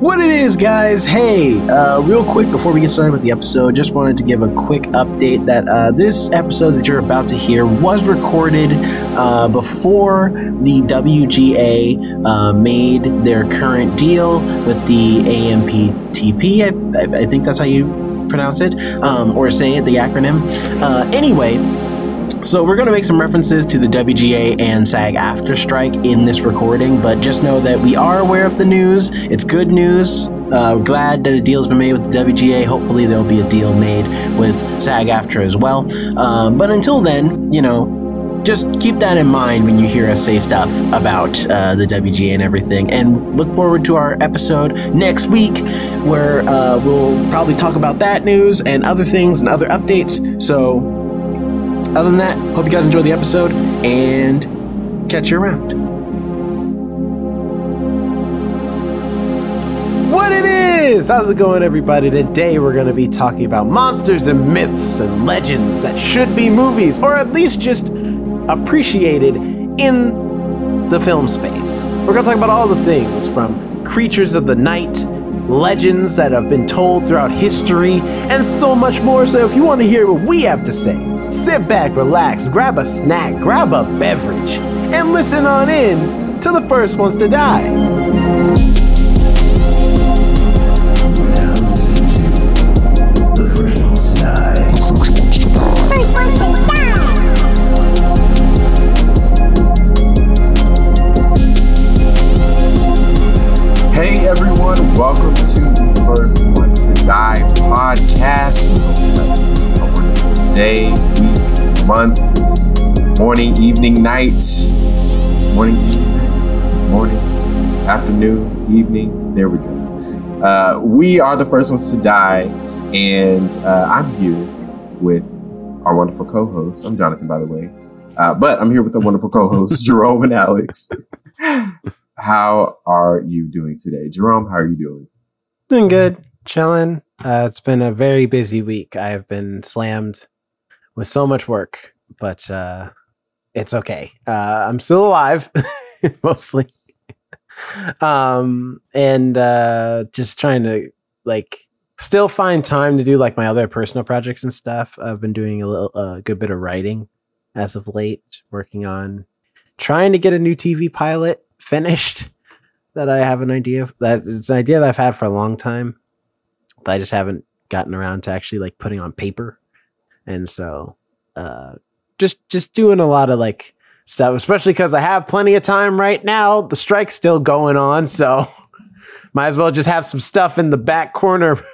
What it is, guys? Hey, uh, real quick before we get started with the episode, just wanted to give a quick update that uh, this episode that you're about to hear was recorded uh, before the WGA uh, made their current deal with the AMPTP. I, I, I think that's how you pronounce it, um, or say it, the acronym. Uh, anyway, so we're going to make some references to the WGA and SAG-AFTRA strike in this recording, but just know that we are aware of the news. It's good news. Uh, glad that a deal's been made with the WGA. Hopefully, there'll be a deal made with SAG-AFTRA as well. Uh, but until then, you know, just keep that in mind when you hear us say stuff about uh, the WGA and everything. And look forward to our episode next week where uh, we'll probably talk about that news and other things and other updates. So, other than that, hope you guys enjoy the episode and catch you around. What it is! How's it going, everybody? Today we're going to be talking about monsters and myths and legends that should be movies, or at least just appreciated in the film space. We're going to talk about all the things from creatures of the night, legends that have been told throughout history, and so much more. So if you want to hear what we have to say, Sit back, relax, grab a snack, grab a beverage, and listen on in to the first ones to die. Hey everyone, welcome to the First Ones to Die podcast. Day, month, morning, evening, night, morning, morning, afternoon, evening. There we go. Uh, we are the first ones to die, and uh, I'm here with our wonderful co-hosts. I'm Jonathan, by the way, uh, but I'm here with the wonderful co-hosts Jerome and Alex. How are you doing today, Jerome? How are you doing? Doing good, chilling. Uh, it's been a very busy week. I have been slammed with so much work, but uh, it's okay. Uh, I'm still alive, mostly, um, and uh, just trying to like still find time to do like my other personal projects and stuff. I've been doing a little, a good bit of writing as of late, working on trying to get a new TV pilot finished that I have an idea of. That it's an idea that I've had for a long time, but I just haven't gotten around to actually like putting on paper. And so, uh, just just doing a lot of like stuff, especially because I have plenty of time right now. The strike's still going on, so might as well just have some stuff in the back corner.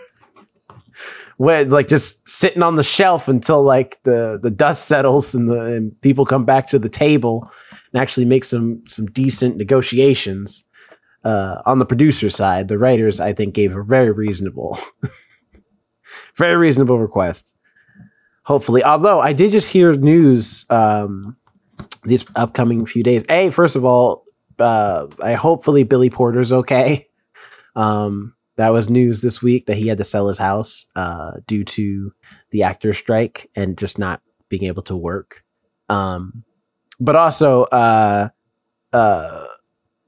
Where, like just sitting on the shelf until like the the dust settles and the and people come back to the table and actually make some some decent negotiations uh, on the producer side. The writers, I think, gave a very reasonable, very reasonable request. Hopefully, although I did just hear news um, these upcoming few days. Hey, first of all, uh, I hopefully Billy Porter's okay. Um, that was news this week that he had to sell his house uh, due to the actor strike and just not being able to work. Um, but also uh uh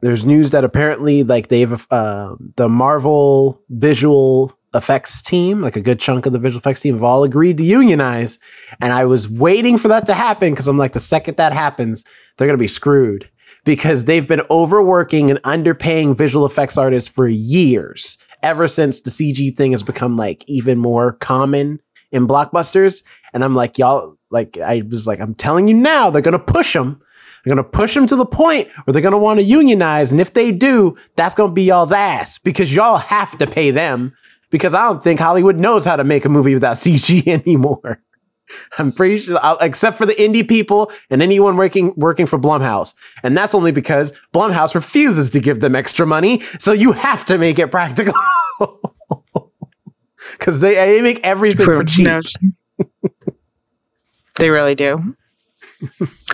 there's news that apparently like they've uh, the Marvel visual effects team, like a good chunk of the visual effects team, have all agreed to unionize. And I was waiting for that to happen because I'm like, the second that happens, they're gonna be screwed because they've been overworking and underpaying visual effects artists for years, ever since the CG thing has become like even more common in blockbusters. And I'm like, y'all, like, I was like, I'm telling you now, they're gonna push them. They're gonna push them to the point where they're gonna want to unionize, and if they do, that's gonna be y'all's ass because y'all have to pay them. Because I don't think Hollywood knows how to make a movie without CG anymore. I'm pretty sure, except for the indie people and anyone working working for Blumhouse, and that's only because Blumhouse refuses to give them extra money. So you have to make it practical. Because they, they make everything for cheap. No, they really do.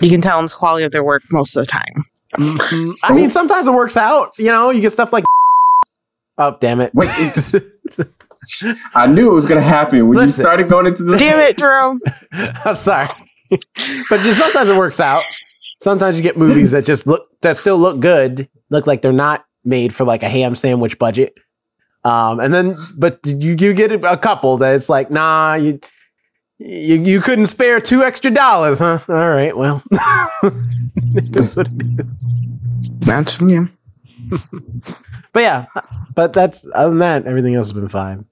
You can tell them the quality of their work most of the time. Mhm. I mean, sometimes it works out. You know, you get stuff like. Oh, damn it! Wait, it- I knew it was going to happen when Listen. you started going into the. Damn it, Jerome. I'm sorry, but just sometimes it works out. Sometimes you get movies that just look that still look good, look like they're not made for like a ham sandwich budget, Um, and then, but you you get a couple that it's like, nah, you you you couldn't spare two extra dollars, huh? All right, well, that's what it is. That's yeah. But yeah, but that's other than that, everything else has been fine.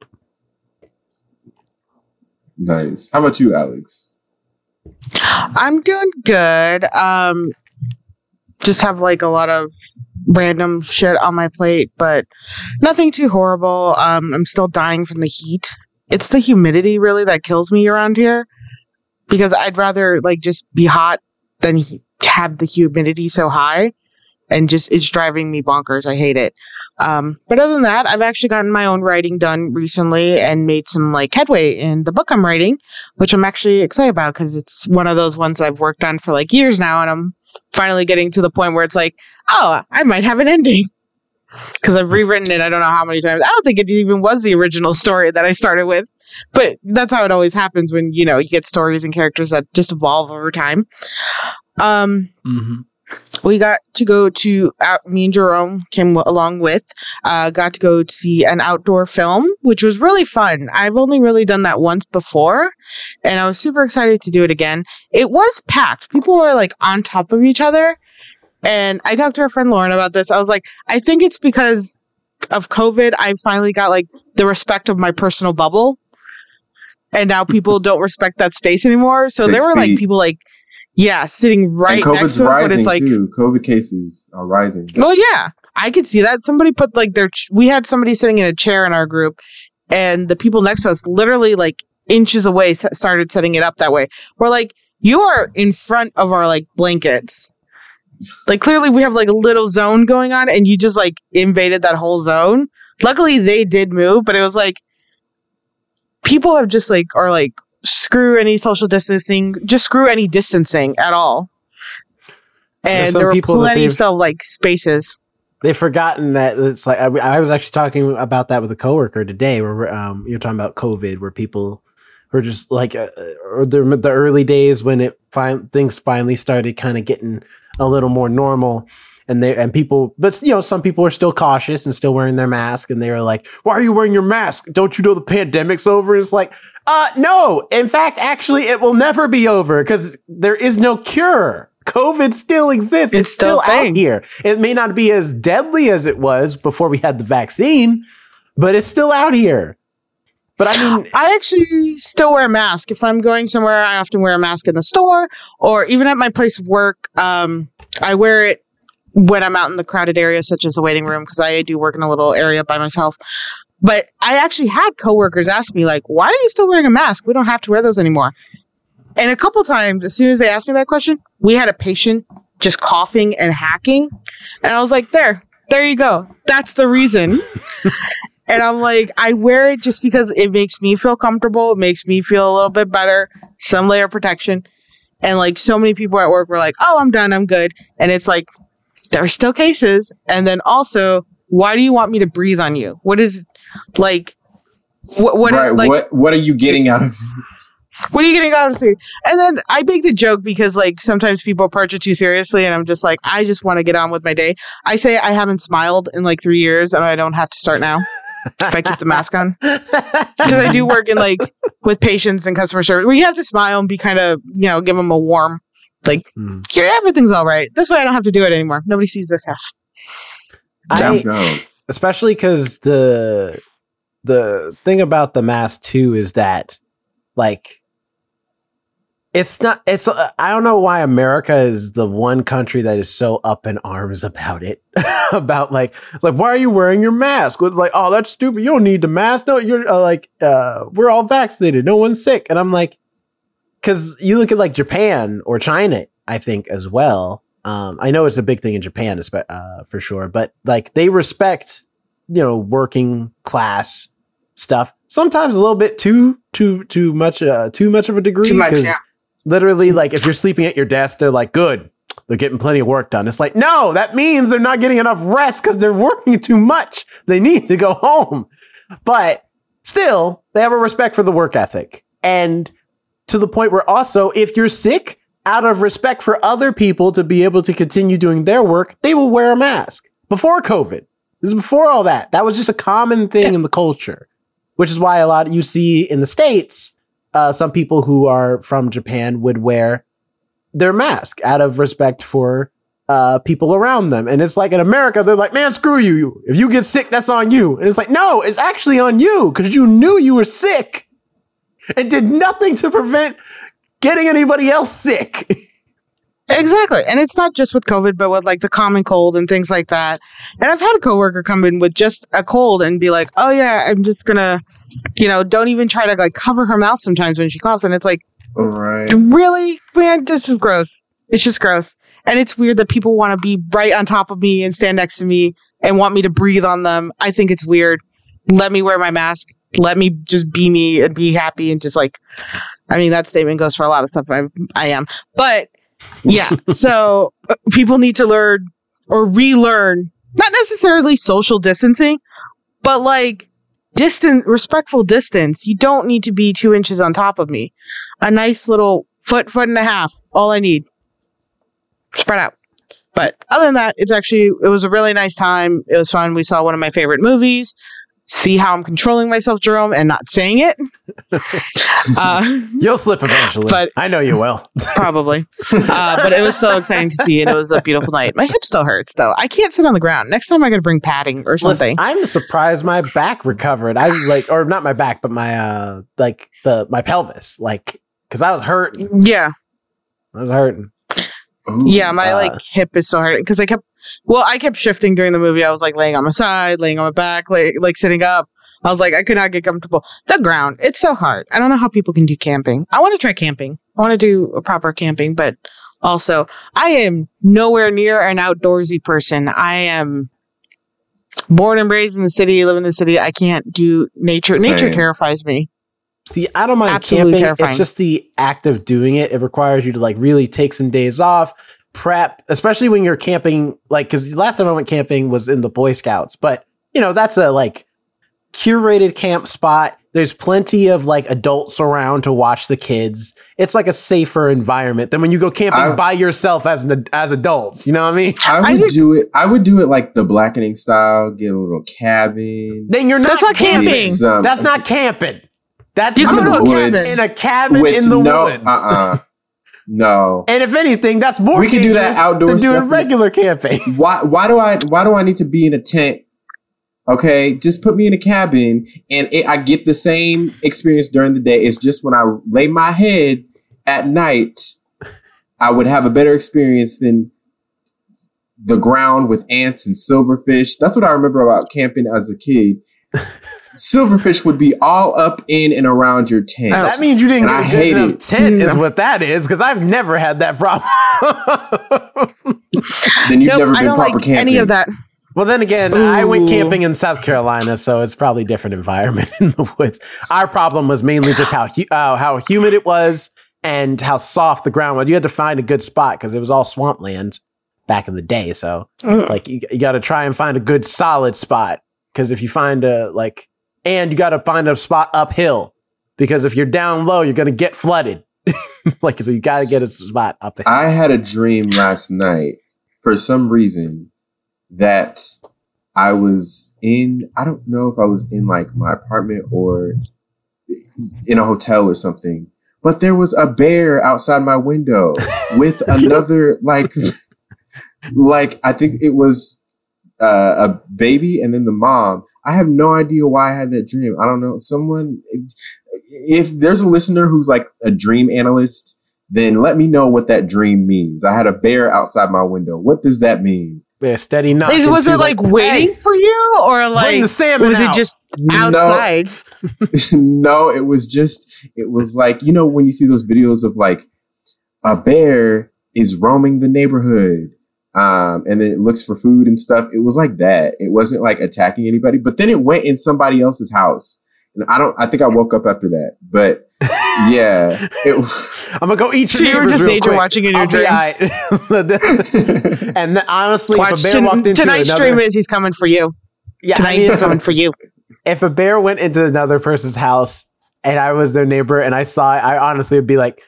Nice. How about you, Alex? I'm doing good. Um, just have like a lot of random shit on my plate, but nothing too horrible. Um, I'm still dying from the heat. It's the humidity really that kills me around here because I'd rather like just be hot than have the humidity so high and just it's driving me bonkers. I hate it. Um, but other than that, I've actually gotten my own writing done recently and made some like headway in the book I'm writing, which I'm actually excited about because it's one of those ones I've worked on for like years now, and I'm finally getting to the point where it's like, oh, I might have an ending because I've rewritten it. I don't know how many times. I don't think it even was the original story that I started with, but that's how it always happens when you know you get stories and characters that just evolve over time. Um, Mm-hmm. We got to go to out me and Jerome came w- along with uh got to go to see an outdoor film which was really fun. I've only really done that once before and I was super excited to do it again. It was packed. People were like on top of each other and I talked to our friend Lauren about this. I was like I think it's because of COVID I finally got like the respect of my personal bubble and now people don't respect that space anymore. So Six there were like feet. people like yeah sitting right and next COVID's to it but rising it's like too. COVID cases are rising. well, yeah, I could see that. Somebody put like their. Ch- we had somebody sitting in a chair in our group, and the people next to us, literally like inches away, s- started setting it up that way. We're like, you are in front of our like blankets. Like clearly, we have like a little zone going on, and you just like invaded that whole zone. Luckily, they did move, but it was like people have just like are like screw any social distancing, just screw any distancing at all. And there were plenty they've- like spaces. They've forgotten that it's like I, I was actually talking about that with a coworker today. Where um, you're talking about COVID, where people were just like, uh, or the the early days when it fin- things finally started kind of getting a little more normal, and they and people, but you know, some people are still cautious and still wearing their mask, and they were like, "Why are you wearing your mask? Don't you know the pandemic's over?" And it's like, uh, no. In fact, actually, it will never be over because there is no cure. COVID still exists. It's, It's still still, out here. It may not be as deadly as it was before we had the vaccine, but it's still out here. But I mean, I actually still wear a mask. If I'm going somewhere, I often wear a mask in the store or even at my place of work. Um, I wear it when I'm out in the crowded areas, such as the waiting room, because I do work in a little area by myself. But I actually had coworkers ask me, like, why are you still wearing a mask? We don't have to wear those anymore. And a couple times, as soon as they asked me that question, we had a patient just coughing and hacking. And I was like, there, there you go. That's the reason. And I'm like, I wear it just because it makes me feel comfortable. It makes me feel a little bit better. Some layer of protection. And like so many people at work were like, oh, I'm done. I'm good. And it's like, there are still cases. And then also, why do you want me to breathe on you? What is like, what, what is right. like, what What are you getting out of? it? what are you getting out of see? And then I make the joke because like sometimes people approach it too seriously, and I'm just like, I just want to get on with my day. I say I haven't smiled in like three years, and I don't have to start now if I keep the mask on because I do work in like with patients and customer service where you have to smile and be kind of you know give them a warm like yeah everything's all right. This way I don't have to do it anymore. Nobody sees this half. I, No. especially because the the thing about the mask too is that like it's not it's uh, i don't know why america is the one country that is so up in arms about it about like like why are you wearing your mask It's like oh that's stupid you don't need the mask no you're uh, like uh we're all vaccinated no one's sick and i'm like because you look at like japan or china i think as well. Um i know it's a big thing in japan uh, for sure but like they respect you know working class stuff. Sometimes a little bit too too too much uh, too much of a degree Too much, yeah. literally like if you're sleeping at your desk they're like good they're getting plenty of work done. It's like no that means they're not getting enough rest because they're working too much. They need to go home. But still they have a respect for the work ethic. And to the point where also if you're sick out of respect for other people to be able to continue doing their work they will wear a mask before covid This is before all that. That was just a common thing Yeah. in the culture, which is why a lot you see in the states. Uh, some people who are from Japan would wear their mask out of respect for uh, people around them. And it's like in America, they're like, man, screw you. If you get sick, that's on you. And it's like, no, it's actually on you because you knew you were sick and did nothing to prevent getting anybody else sick. Exactly. And it's not just with COVID, but with like the common cold and things like that. And I've had a coworker come in with just a cold and be like, oh, yeah, I'm just going to, you know, don't even try to like cover her mouth sometimes when she coughs. And it's like, All right. really? Man, this is gross. It's just gross. And it's weird that people want to be right on top of me and stand next to me and want me to breathe on them. I think it's weird. Let me wear my mask. Let me just be me and be happy and just like, I mean, that statement goes for a lot of stuff I, I am. But yeah, so uh, people need to learn or relearn, not necessarily social distancing, but like distant, respectful distance. You don't need to be two inches on top of me. A nice little foot, foot and a half. All I need. Spread out. But other than that, it's actually, it was a really nice time. It was fun. We saw one of my favorite movies. See how I'm controlling myself, Jerome, and not saying it. uh, You'll slip eventually. But- I know you will. probably. Uh, but it was still exciting to see, and it was a beautiful night. My hip still hurts, though. I can't sit on the ground. Next time, I got to bring padding or Listen, something. I'm surprised my back recovered. I like, or not my back, but my uh, like the my pelvis, like, because I was hurting. yeah, I was hurting. Ooh. yeah. My uh, like hip is so hurting because I kept. Well, I kept shifting during the movie. I was like laying on my side, laying on my back, like like sitting up. I was like, I could not get comfortable. The ground, it's so hard. I don't know how people can do camping. I want to try camping. I want to do a proper camping, but also I am nowhere near an outdoorsy person. I am born and raised in the city, live in the city. I can't do nature. Nature terrifies me. See, I don't mind Absolutely camping. terrifying. It's just the act of doing it. It requires you to like really take some days off, prep, especially when you're camping. Like, because last time I went camping was in the Boy Scouts, but you know that's a like curated camp spot. There's plenty of like adults around to watch the kids. It's like a safer environment than when you go camping I- by yourself as an, as adults. You know what I mean? I I would think- do it. I would do it like the blackening style. Get a little cabin. Then you're not That's not camping. camping. Some- That's not camping. That's You I'm go in to the a cabin. in a cabin in the no, woods. Uh-uh. No. And if anything, that's more We can do that dangerous outdoor than doing stuff. regular camping. Why? Why do I? Why do I need to be in a tent? Okay, just put me in a cabin, and it, I get the same experience during the day. It's just when I lay my head at night, I would have a better experience than the ground with ants and silverfish. That's what I remember about camping as a kid. silverfish would be all up in and around your tent. That means you didn't And I get a good enough it. tent, is what that is. Because I've never had that problem. then you've Nope, never I been don't proper like camping. any of that. well, then again, I went camping in South Carolina, so it's probably a different environment in the woods. Our problem was mainly just how hu- uh, how humid it was and how soft the ground was. You had to find a good spot because it was all swampland back in the day. So like you, you got to try and find a good solid spot because if you find a like and you got to find a spot uphill. Because if you're down low you're going to get flooded. Like so you got to get a spot up I had a dream last night for some reason that I was in, I don't know if I was in like my apartment or in a hotel or something, but there was a bear outside my window with another, like, like I think it was uh, a baby and then the mom. I have no idea why I had that dream. I don't know. Someone, if there's a listener who's like a dream analyst, then let me know what that dream means. I had a bear outside my window. What does that mean? yeah, steady knock Is, was it like, waiting for you, or like the salmon was out. it just outside? no, it was just, it was like, you know, when you see those videos of like a bear is roaming the neighborhood. Um, and then it looks for food and stuff. It was like that. It wasn't like attacking anybody, but then it went in somebody else's house. And I don't, I think I woke up after that, but yeah, it, I'm gonna go eat your So you were just real nature quick. watching in your I'll dream? aight. and th- honestly, Watch if a bear ton- walked into tonight's another, stream is he's coming for you. yeah, I Tonight mean, he's coming for you. if a bear went into another person's house and I was their neighbor and I saw it, I honestly would be like,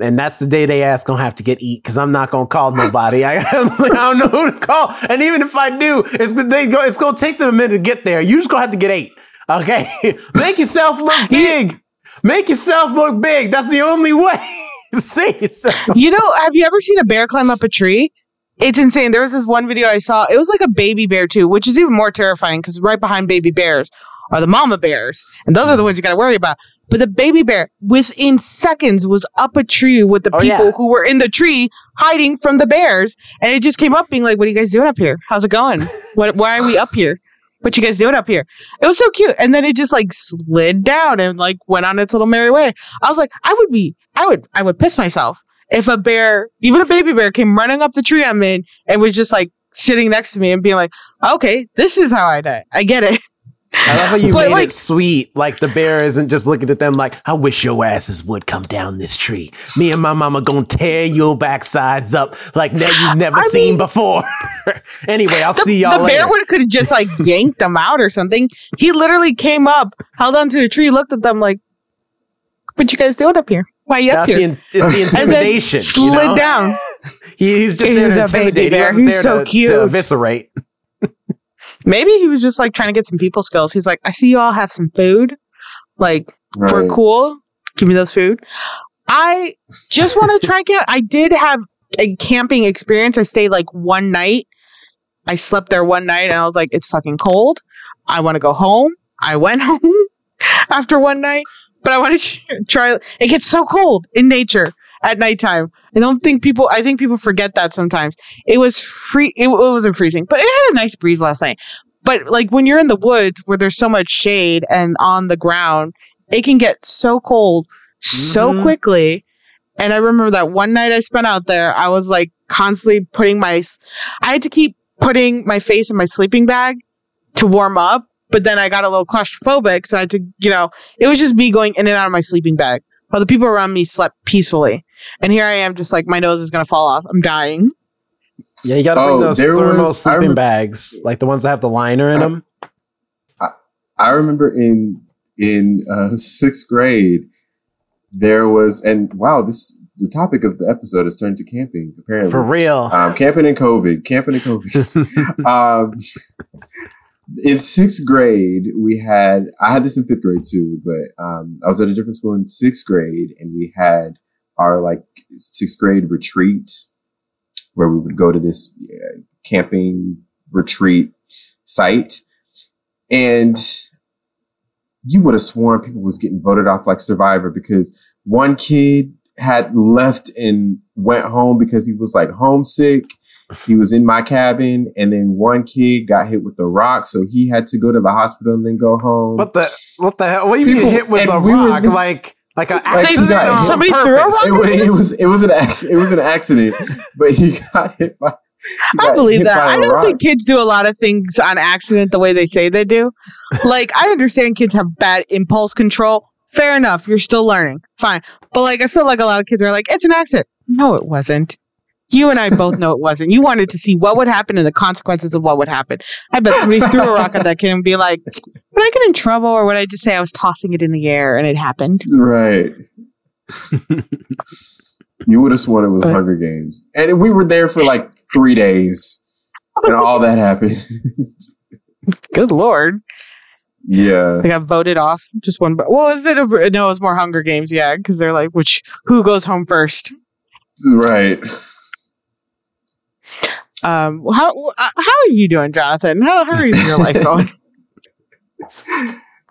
and that's the day they ask gonna have to get eat because I'm not gonna call nobody. I, I don't know who to call, and even if I do, it's they go. It's gonna take them a minute to get there. You just gonna have to get eight. Okay, make yourself look big. Make yourself look big. That's the only way. See. You know, have you ever seen a bear climb up a tree? It's insane. There was this one video I saw. It was like a baby bear too, which is even more terrifying because right behind baby bears are the mama bears, and those are the mm. ones you got to worry about. But the baby bear, within seconds, was up a tree with the Oh, people yeah. who were in the tree hiding from the bears, and it just came up being like, "What are you guys doing up here? How's it going? What? Why are we up here? What you guys doing up here?" It was so cute, and then it just like slid down and like went on its little merry way. I was like, I would be, I would, I would piss myself if a bear, even a baby bear, came running up the tree I'm in and was just like sitting next to me and being like, "Okay, this is how I die. I get it." I love how you But, made like- it sweet. Like the bear isn't just looking at them like, I wish your asses would come down this tree. Me and my mama gonna tear your backsides up like that you've never I seen mean- before. anyway, I'll The, see y'all the later. bear would could have just like yanked them out or something. He literally came up, held onto a tree, looked at them like, "What you guys doing up here? Why you up That's here?" the, it's the intimidation. slid you know? down. He, he's just He's there to intimidate. He He's there so to, cute. to eviscerate. Maybe he was just like trying to get some people skills. He's like, "I see you all have some food. Like, we're cool. Give me those food." I just want to try camp. I did have a camping experience. I stayed like one night. I slept there one night and I was like, it's fucking cold. I want to go home. I went home after one night, but I want to try. It gets so cold in nature at nighttime. I don't think people, I think people forget that sometimes. It was free, it, it wasn't freezing, but it had a nice breeze last night. But like when you're in the woods where there's so much shade and on the ground, it can get so cold so Mhm. quickly. And I remember that one night I spent out there, I was like constantly putting my, I had to keep putting my face in my sleeping bag to warm up. But then I got a little claustrophobic. So I had to, you know, it was just me going in and out of my sleeping bag while the people around me slept peacefully. And here I am, just like my nose is going to fall off. I'm dying. Yeah, you got to Oh, bring those there thermal was- sleeping remember- bags, like the ones that have the liner in I- them. I I, remember in in uh, sixth grade there was and wow this the topic of the episode is turned to camping apparently For real. um, camping and COVID camping and COVID um, in sixth grade we had I had this in fifth grade too but um, I was at a different school in sixth grade and we had our like sixth grade retreat where we would go to this uh, camping retreat site and you would have sworn people was getting voted off like survivor because one kid had left and went home because he was like homesick he was in my cabin and then one kid got hit with a rock so he had to go to the hospital and then go home what the what the hell? What do you mean hit with a we were- rock? like like an Like, accident got on hit- somebody threw a purpose? rock? it, it was it was an accident it was an accident but he got hit by he I believe that. I don't rock. think kids do a lot of things on accident the way they say they do. like, I understand kids have bad impulse control. Fair enough. You're still learning. Fine. But, like, I feel like a lot of kids are like, it's an accident. No, it wasn't. You and I both know it wasn't. You wanted to see what would happen and the consequences of what would happen. I bet somebody threw a rock at that kid and be like, would I get in trouble or would I just say I was tossing it in the air and it happened? Right. you would have sworn it was But- Hunger Games. And we were there for like three days. And all that happened. Good Lord. yeah. They got voted off. Just one. But well, is it? A, no, it was more Hunger Games. Yeah, because they're like, which who goes home first? Right. Um, how uh, how are you doing, Jonathan? How how is your life going?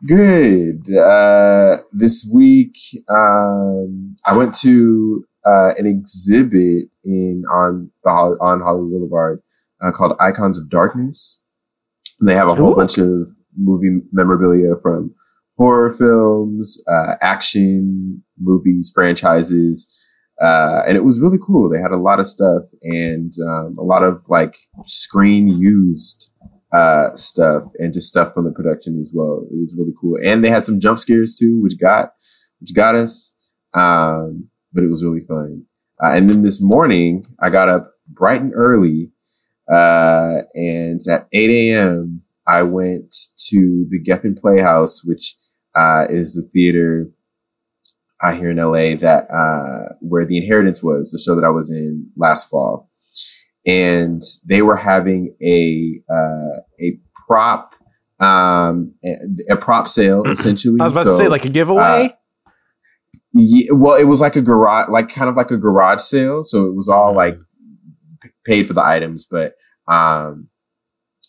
Good. Uh, this week, um, I went to uh, an exhibit in on the on Hollywood Boulevard uh, called Icons of Darkness. And they have a whole Ooh. bunch of movie memorabilia from horror films, uh, action movies, franchises. Uh, and it was really cool. They had a lot of stuff and um, a lot of like screen used uh, stuff and just stuff from the production as well. It was really cool, and they had some jump scares too, which got which got us. Um, but it was really fun. Uh, and then this morning, I got up bright and early, uh, and at eight a.m. I went to the Geffen Playhouse, which uh, is the theater uh, here in LA that uh, where The Inheritance was the show that I was in last fall, and they were having a uh, a prop um, a, a prop sale essentially. I was about so, to say like a giveaway. Uh, yeah, well, it was like a garage, like kind of like a garage sale. So it was all like paid for the items, but um,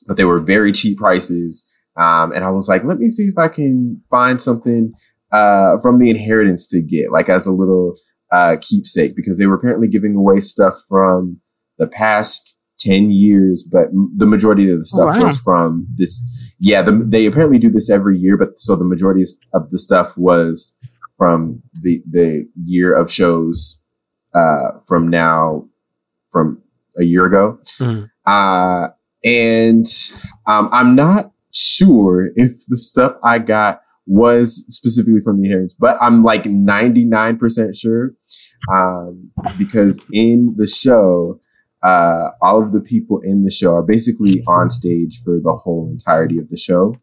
but they were very cheap prices. Um, and I was like, let me see if I can find something uh, from the inheritance to get, like as a little uh, keepsake, because they were apparently giving away stuff from the past 10 years, but the majority of the stuff oh, wow. was from this. Yeah, the, they apparently do this every year, but so the majority of the stuff was from the the year of shows uh, from now from a year ago. Mm-hmm. Uh, and um, I'm not sure if the stuff I got was specifically from the inheritance, but I'm like 99% sure um, because in the show, uh, all of the people in the show are basically on stage for the whole entirety of the show.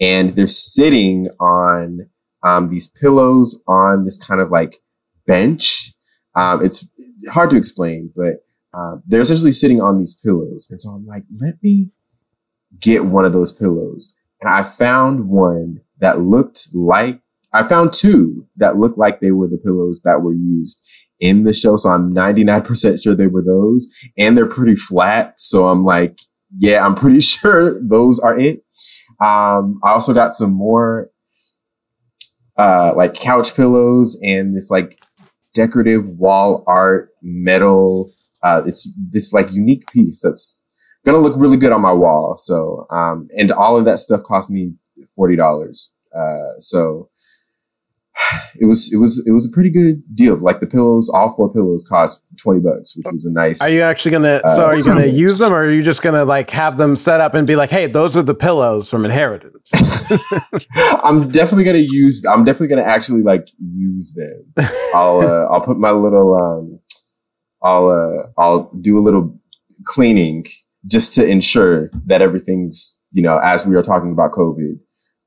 And they're sitting on um, these pillows on this kind of like bench. Um, it's hard to explain, but uh, they're essentially sitting on these pillows. And so I'm like, let me get one of those pillows. And I found one that looked like, I found two that looked like they were the pillows that were used in the show. So I'm 99% sure they were those and they're pretty flat. So I'm like, yeah, I'm pretty sure those are it. Um, I also got some more, uh, like couch pillows and this like decorative wall art metal. Uh, it's this like unique piece that's gonna look really good on my wall. So, um, and all of that stuff cost me forty dollars. Uh, so it was it was it was a pretty good deal. Like the pillows, all four pillows cost twenty bucks, which was a nice. Are you actually gonna? Uh, so are you gonna use them, or are you just gonna like have them set up and be like, "Hey, those are the pillows from Inheritance." I'm definitely gonna use. I'm definitely gonna actually like use them. I'll uh, I'll put my little um, I'll uh, I'll do a little cleaning just to ensure that everything's, you know, as we are talking about COVID.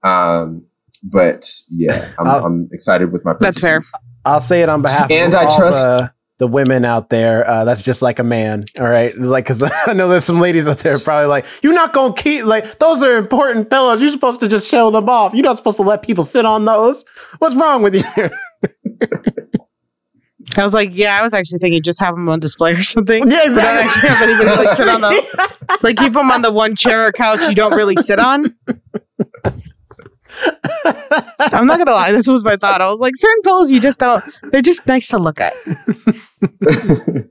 Um, but yeah, I'm, I'm excited with my. Purchases. That's fair. I'll say it on behalf and of I trust the, the, women out there. Uh, that's just like a man. All right. Like, cause I know there's some ladies out there probably like, you're not going to keep, like, those are important pillows. You're supposed to just show them off. You're not supposed to let people sit on those. What's wrong with you? I was like, yeah, I was actually thinking just have them on display or something. Yeah, exactly. Don't actually have anybody like sit on them. like keep them on the one chair or couch you don't really sit on. I'm not gonna lie, this was my thought. I was like, certain pillows you just don't. They're just nice to look at.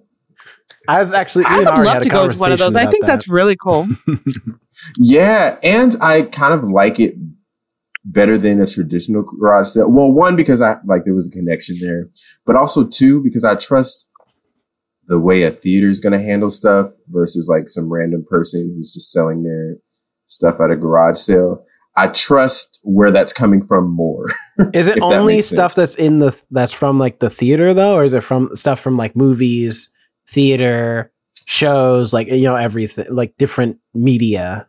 I was actually. I would love to go to one of those. I think that. that's really cool. yeah, and I kind of like it better than a traditional garage sale. Well, one because I like there was a connection there, but also two because I trust the way a theater is going to handle stuff versus like some random person who's just selling their stuff at a garage sale. I trust where that's coming from more. is it only stuff that's in the that's from like the theater though, or is it from stuff from like movies, theater, shows, like you know everything, like different media?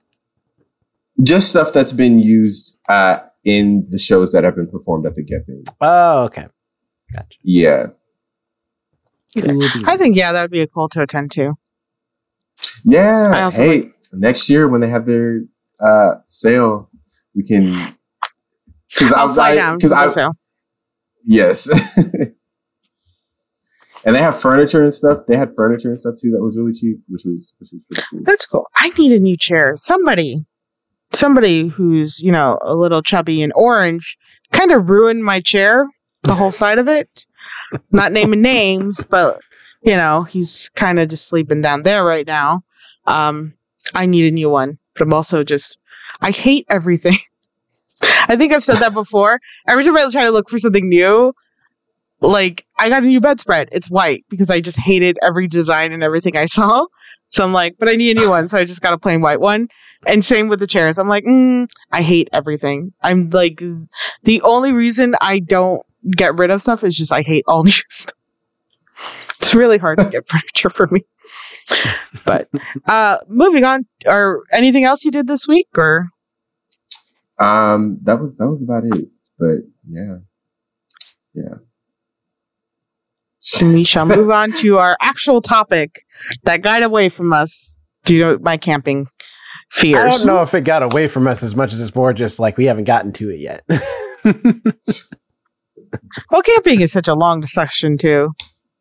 Just stuff that's been used uh, in the shows that have been performed at the Geffen. Oh, okay. Gotcha. Yeah. I think yeah, that would be a cool to attend to. Yeah. Hey, like- next year when they have their uh sale, we can because I'll fly down because I sale. Yes. and they have furniture and stuff. They had furniture and stuff too that was really cheap, which was which was pretty cool. That's cool. I need a new chair. Somebody somebody who's, you know, a little chubby and orange kind of ruined my chair, the whole side of it. Not naming names, but you know, he's kind of just sleeping down there right now. Um, I need a new one, but I'm also just, I hate everything. I think I've said that before. Every time I try to look for something new, like I got a new bedspread. It's white because I just hated every design and everything I saw. So I'm like, but I need a new one. So I just got a plain white one. And same with the chairs. I'm like, mm, I hate everything. I'm like, the only reason I don't get rid of stuff is just I hate all new stuff. It's really hard to get furniture for me. But uh moving on, or anything else you did this week or um that was that was about it. But yeah. Yeah. So we shall move on to our actual topic that got away from us due to my camping fears. I don't know if it got away from us as much as it's more just like we haven't gotten to it yet. Well, camping is such a long discussion too,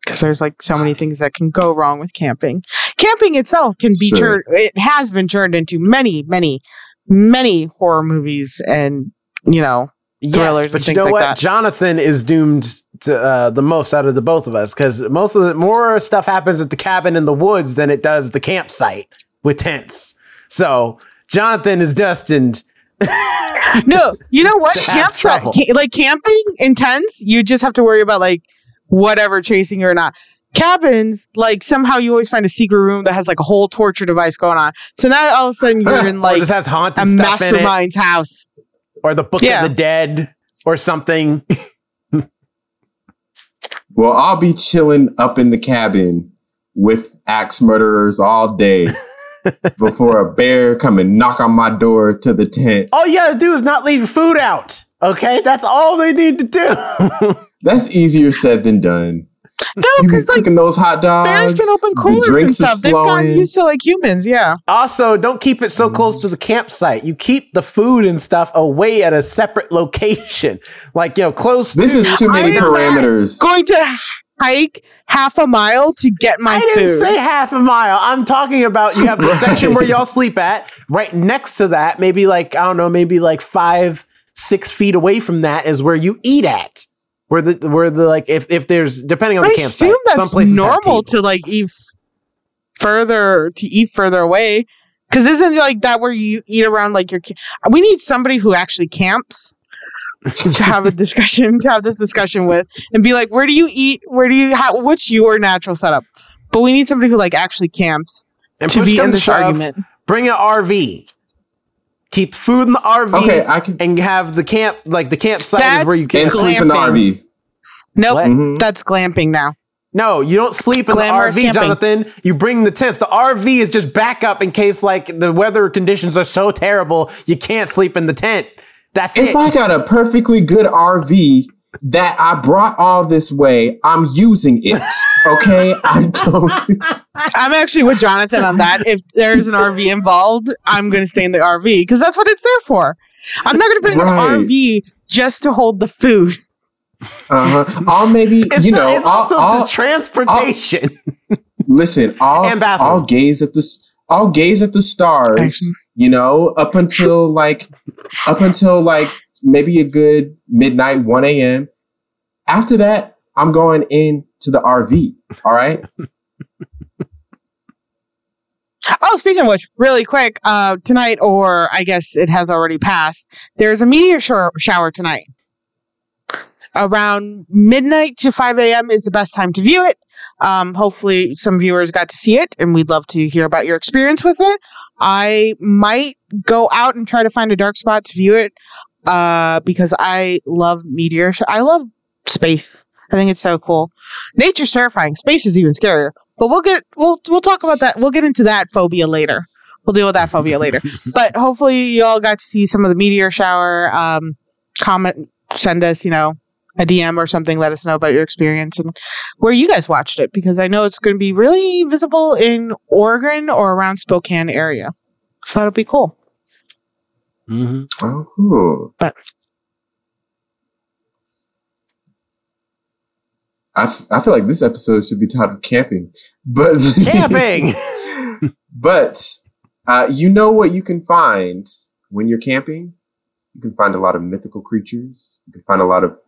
because there's like so many things that can go wrong with camping. Camping itself can be Sure. turned. It has been turned into many, many, many horror movies, and you know, Thrillers yes, and but you things know like what? that. Jonathan is doomed to uh, the most out of the both of us because most of the more stuff happens at the cabin in the woods than it does the campsite with tents. So Jonathan is destined. no, you know what? To have Campsite, trouble. like camping intense, you just have to worry about like whatever chasing you or not. Cabins, like somehow you always find a secret room that has like a whole torture device going on. So now all of a sudden you're in like just has haunted a stuff in it, mastermind's house. or the Book Yeah. of the Dead, or something. Well, I'll be chilling up in the cabin with axe murderers all day before a bear come and knock on my door to the tent. All you gotta do is not leave food out. Okay, that's all they need to do. That's easier said than done. No, because like cooking those hot dogs. bears can open coolers and stuff. They've gotten used to like humans. Yeah. Also, don't keep it so close to the campsite. You keep the food and stuff away at a separate location, like you know, close. This to, is too many I am parameters. Going to hike half a mile to get my I didn't food. say half a mile. I'm talking about you have the section where y'all sleep at. Right next to that, maybe like I don't know, maybe like five, six feet away from that is where you eat at. Where the where the like if if there's depending on I the campsite, assume some that's places normal to like eat further to eat further away. Because isn't it like that where you eat around like your? ca- We need somebody who actually camps to have a discussion to have this discussion with and be like, where do you eat? Where do you? How, what's your natural setup? But we need somebody who like actually camps and to be in to this shove, argument. Bring an RV. Keep the food in the RV. Okay, I can and have the camp like the campsite is where you can. sleep in the. RV. Nope, What? Mhm. that's glamping now. No, you don't sleep in Glamorous the RV, camping. Jonathan. You bring the tents. The RV is just backup in case like the weather conditions are so terrible you can't sleep in the tent. That's If it. I got a perfectly good RV that I brought all this way, I'm using it. Okay, I don't. I'm actually with Jonathan on that. If there's an RV involved, I'm going to stay in the RV because that's what it's there for. I'm not going to bring Right. an RV just to hold the food. Uh-huh. I'll maybe it's you not, know. it's I'll, also I'll- to transportation. listen. I'll And bathroom. I'll gaze at this. I'll gaze at the stars. Excellent. You know, up until like, up until like maybe a good midnight, one a.m. After that, I'm going into the RV. All right. Oh, speaking of which, really quick, uh, tonight, or I guess it has already passed, there's a meteor shower, shower tonight. Around midnight to 5 a.m. is the best time to view it. Um, hopefully, some viewers got to see it, and we'd love to hear about your experience with it. I might go out and try to find a dark spot to view it uh, because I love meteor. Sh- I love space. I think it's so cool. Nature's terrifying. Space is even scarier. But we'll get we'll we'll talk about that. We'll get into that phobia later. We'll deal with that phobia later. But hopefully you all got to see some of the meteor shower. Um, comment, send us, you know, a DM or something. Let us know about your experience and where you guys watched it because I know it's going to be really visible in Oregon or around Spokane area. So that'll be cool. hmm Oh, cool. But- I, f- I feel like this episode should be titled camping, but Camping. but uh, you know what you can find when you're camping? You can find a lot of mythical creatures. You can find a lot of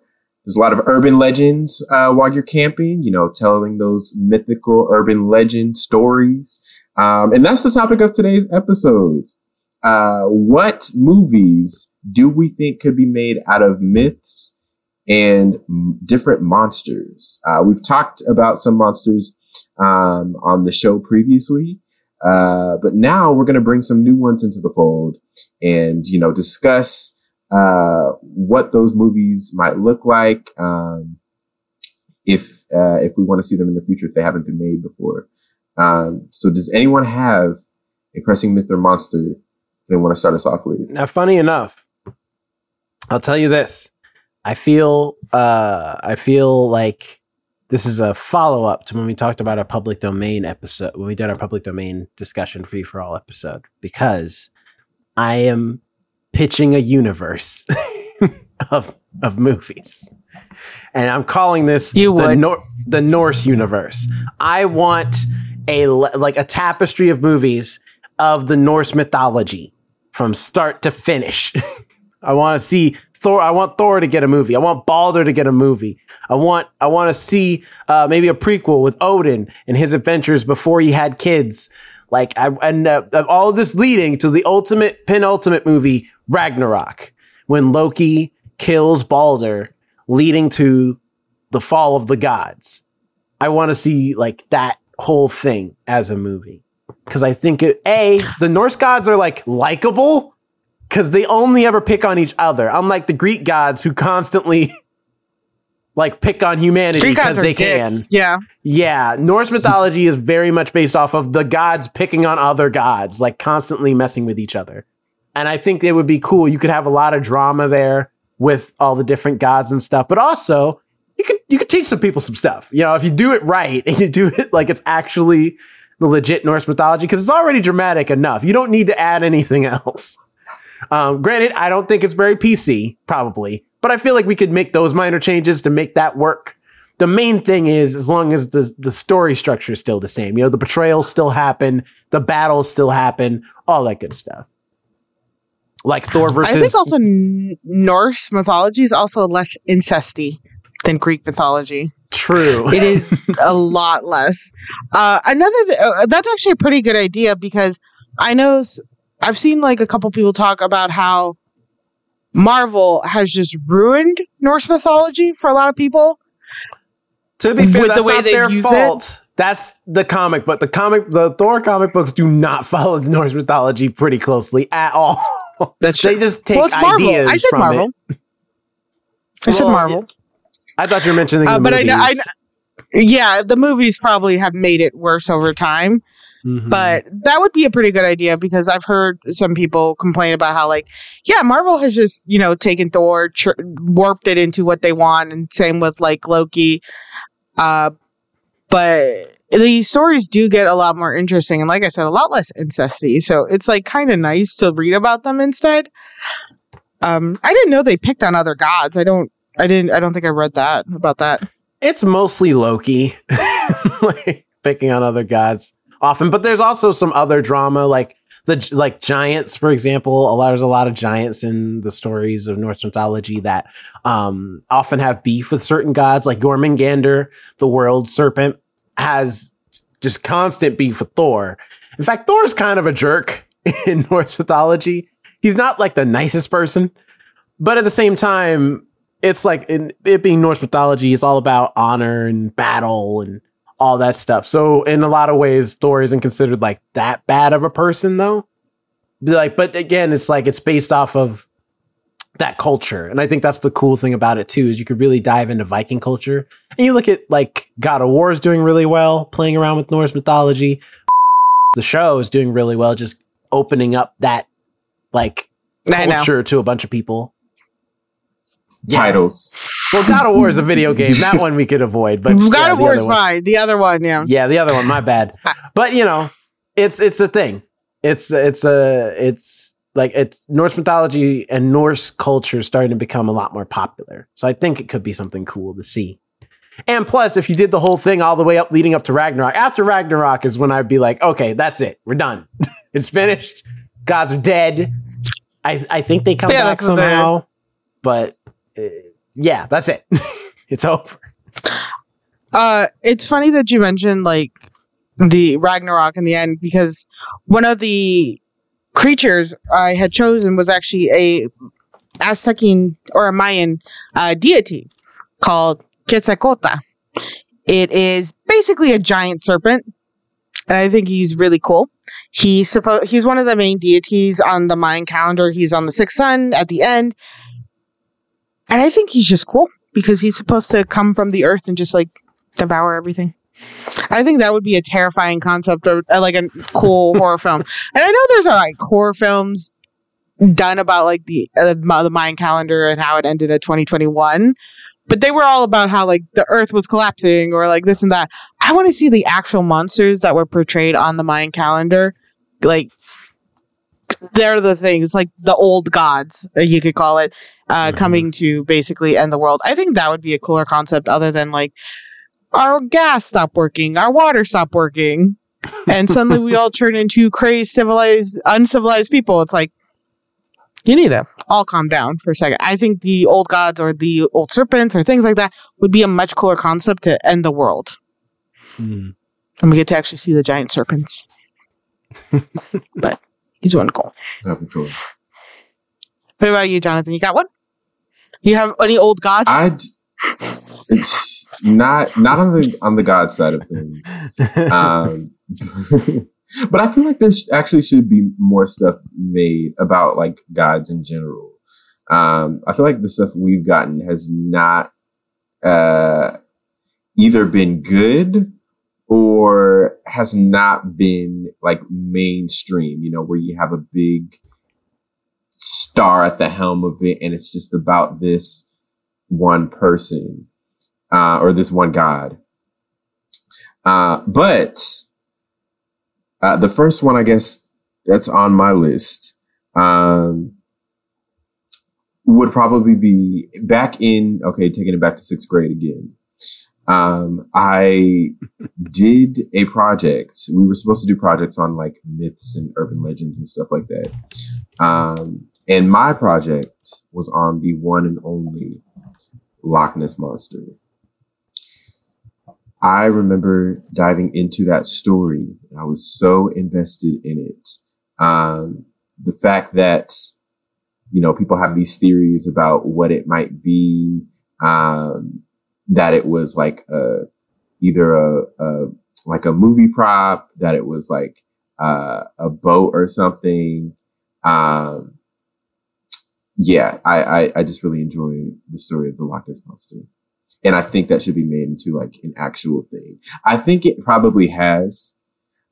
there's a lot of urban legends uh, while you're camping. You know, telling those mythical urban legend stories, um, and that's the topic of today's episode. Uh, what movies do we think could be made out of myths and m- different monsters? Uh, we've talked about some monsters um, on the show previously. Uh, but now we're going to bring some new ones into the fold and, you know, discuss, uh, what those movies might look like. Um, if, uh, if we want to see them in the future, if they haven't been made before. Um, so does anyone have a pressing myth or monster they want to start us off with? Now, funny enough, I'll tell you this: I feel uh I feel like this is a follow up to when we talked about our public domain episode when we did our public domain discussion free for all episode because I am pitching a universe of of movies. And I'm calling this You the. Nor- the Norse universe. I want a like a tapestry of movies of the Norse mythology from start to finish. I want to see Thor. I want Thor to get a movie. I want Balder to get a movie. I want I want to see uh, maybe a prequel with Odin and his adventures before he had kids. Like I and uh, all of this leading to the ultimate penultimate movie Ragnarok when Loki kills Balder, leading to the fall of the gods. I want to see like that whole thing as a movie because I think it, a the Norse gods are like likable because they only ever pick on each other, unlike the Greek gods who constantly like pick on humanity because they dicks. can. Yeah. Yeah, Norse mythology is very much based off of the gods picking on other gods, like constantly messing with each other. And I think it would be cool. You could have a lot of drama there with all the different gods and stuff, but also you could you could teach some people some stuff. You know, if you do it right and you do it like it's actually the legit Norse mythology, because it's already dramatic enough. You don't need to add anything else. Um, granted, I don't think it's very PC, probably, but I feel like we could make those minor changes to make that work. The main thing is, as long as the the story structure is still the same, you know, the betrayals still happen, the battles still happen, all that good stuff. Like Thor versus I think also N- Norse mythology is also less incesty than Greek mythology. true. It is a lot less. Uh, another, th- uh, that's actually a pretty good idea because I know s- I've seen like a couple people talk about how Marvel has just ruined Norse mythology for a lot of people. To be fair, with the that's way not they their use fault. That's the comic, but the comic, the Thor comic books do not follow the Norse mythology pretty closely at all. That's they just take well, it's Marvel. ideas I said Marvel. it. I said Well, Marvel. I thought you were mentioning Uh, the but I I yeah, the movies probably have made it worse over time. Mhm. But that would be a pretty good idea because I've heard some people complain about how, like, yeah, Marvel has just, you know, taken Thor, ch- warped it into what they want, and same with like Loki. Uh, but these stories do get a lot more interesting, and like I said, a lot less incesty. So it's like kind of nice to read about them instead. Um, I didn't know they picked on other gods. I don't. I didn't. I don't think I read that about that. it's mostly Loki, like picking on other gods often. But there's also some other drama, like the like giants, for example. A lot, there's a lot of giants in the stories of Norse mythology that um, often have beef with certain gods, like Jormungandr, the world serpent, has just constant beef with Thor. In fact, Thor's kind of a jerk in Norse mythology. He's not like the nicest person, but at the same time, it's like in it being Norse mythology, it's all about honor and battle and all that stuff. So in a lot of ways, Thor isn't considered like that bad of a person though. Like, but again, it's like it's based off of that culture. And I think that's the cool thing about it too, is you could really dive into Viking culture. And you look at like God of War is doing really well, playing around with Norse mythology. The show is doing really well, just opening up that like I know. culture to a bunch of people. Yeah. Titles. Well, God of War is a video game. That one we could avoid, but God yeah, of the War other is fine. The other one, yeah. Yeah, the other one, my bad. But you know, it's it's a thing. It's it's a it's like it's Norse mythology and Norse culture starting to become a lot more popular. So I think it could be something cool to see. And plus, if you did the whole thing all the way up leading up to Ragnarok, after Ragnarok is when I'd be like, okay, that's it. We're done. it's finished. Gods are dead. I I think they come Yeah, back that's what they're- somehow. But uh, yeah, that's it. it's over. Uh, it's funny that you mentioned like the Ragnarok in the end because one of the creatures I had chosen was actually a Aztecian or a Mayan uh, deity called Quetzalcoatl. It is basically a giant serpent, and I think he's really cool. He's supposed he's one of the main deities on the Mayan calendar. He's on the sixth sun at the end, and I think he's just cool because he's supposed to come from the earth and just like devour everything. I think that would be a terrifying concept or uh, like a cool horror film. And I know there's uh, like horror films done about like the uh, the Mayan calendar and how it ended at 2021. But they were all about how like the Earth was collapsing or like this and that. I want to see the actual monsters that were portrayed on the Mayan calendar, like they're the things like the old gods uh, you could call it uh, mm-hmm. coming to basically end the world i think that would be a cooler concept other than like our gas stopped working our water stopped working and suddenly we all turn into crazed civilized uncivilized people it's like you need to all calm down for a second i think the old gods or the old serpents or things like that would be a much cooler concept to end the world mm. and we get to actually see the giant serpents but He's wonderful. That'd be cool. What about you, Jonathan? You got one? You have any old gods? I. It's not not on the on the god side of things. Um, but I feel like there actually should be more stuff made about like gods in general. Um, I feel like the stuff we've gotten has not uh, either been good or has not been like mainstream, you know, where you have a big star at the helm of it and it's just about this one person uh, or this one god. Uh, but uh, the first one, I guess, that's on my list um, would probably be back in, okay, taking it back to sixth grade again. Um, I did a project. We were supposed to do projects on like myths and urban legends and stuff like that. Um, and my project was on the one and only Loch Ness Monster. I remember diving into that story. I was so invested in it. Um, the fact that, you know, people have these theories about what it might be. Um, that it was like a, either a, a like a movie prop, that it was like uh, a boat or something. Um, yeah, I, I, I just really enjoy the story of the Loch Ness monster, and I think that should be made into like an actual thing. I think it probably has,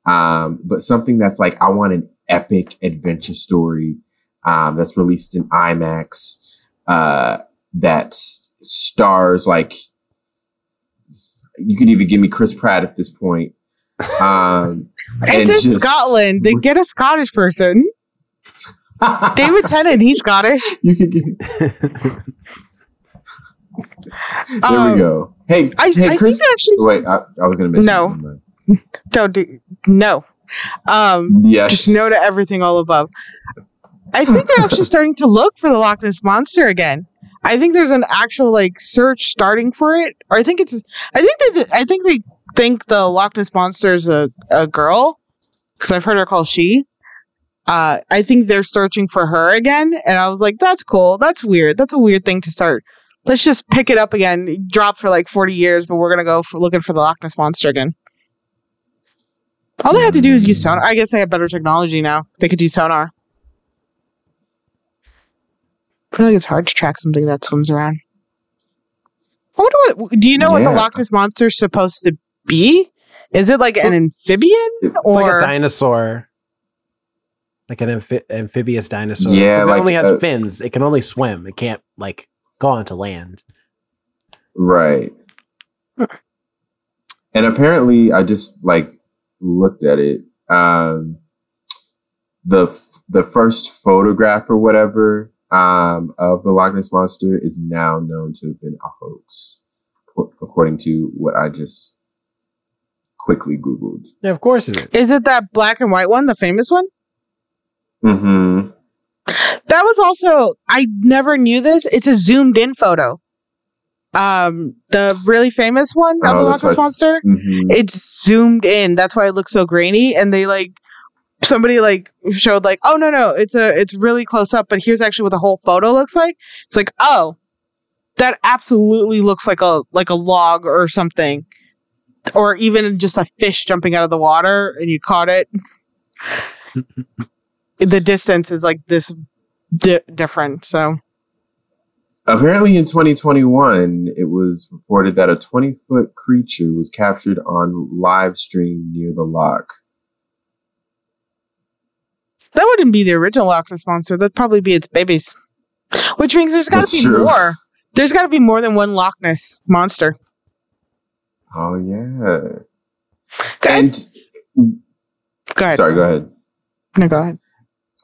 um, but something that's like I want an epic adventure story um, that's released in IMAX uh, that stars like you can even give me Chris Pratt at this point. Um, it's in just, Scotland. They get a Scottish person. David Tennant, he's Scottish. You could get. there um, we go. Hey, I, hey, I Chris. Actually, wait, I, I, was going to mention. No, don't do no. Um, yes. Just no to everything all above. I think they're actually starting to look for the Loch Ness monster again. I think there's an actual like search starting for it. Or I think it's I think they I think they think the Loch Ness monster is a, a girl because I've heard her called she. Uh, I think they're searching for her again, and I was like, "That's cool. That's weird. That's a weird thing to start. Let's just pick it up again. Drop for like forty years, but we're gonna go for looking for the Loch Ness monster again." All they have to do is use sonar. I guess they have better technology now. They could do sonar. I feel like it's hard to track something that swims around. I wonder what. Do you know yeah. what the Loch Ness monster is supposed to be? Is it like an amphibian it's or like a dinosaur? Like an amphi- amphibious dinosaur. Yeah, like, it only has uh, fins. It can only swim. It can't like go onto land. Right. And apparently, I just like looked at it. Um, the the first photograph or whatever um, of the Loch Ness monster is now known to have been a hoax, according to what I just quickly googled. Yeah, of course it is. Is it that black and white one, the famous one? Mm hmm. That was also I never knew this. It's a zoomed in photo. Um, the really famous one of oh, the Loch Ness monster. Mm-hmm. It's zoomed in. That's why it looks so grainy. And they like somebody like showed like, oh no no, it's a it's really close up, but here's actually what the whole photo looks like. It's like, oh, that absolutely looks like a like a log or something, or even just a fish jumping out of the water and you caught it. the distance is like this di- different. So apparently in 2021 it was reported that a 20 foot creature was captured on live stream near the lock. That wouldn't be the original Loch Ness monster. That'd probably be its babies. Which means there's got to be true. more. There's got to be more than one Loch Ness monster. Oh yeah. Go ahead. And Go ahead. sorry, go ahead. No, go ahead.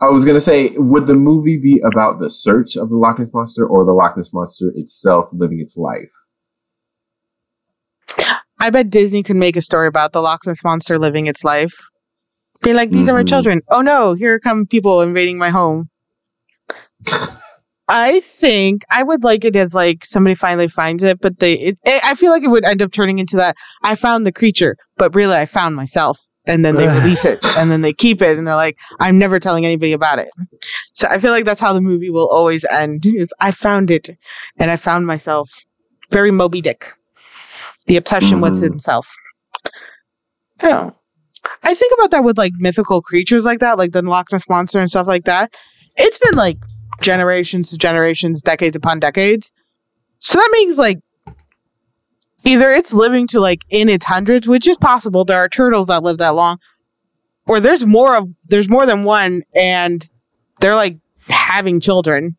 I was gonna say, would the movie be about the search of the Loch Ness monster or the Loch Ness monster itself living its life? I bet Disney could make a story about the Loch Ness monster living its life. Be like, these are my Mhm. children. Oh no, here come people invading my home. I think I would like it as like somebody finally finds it, but they. It, I feel like it would end up turning into that. I found the creature, but really I found myself, and then they release it, and then they keep it, and they're like, I'm never telling anybody about it. So I feel like that's how the movie will always end. Is I found it, and I found myself. Very Moby Dick, the obsession with Mhm. himself. Yeah. I think about that with like mythical creatures like that, like the Loch Ness monster and stuff like that. It's been like generations to generations, decades upon decades. So that means like either it's living to like in its hundreds, which is possible. There are turtles that live that long, or there's more of there's more than one, and they're like having children.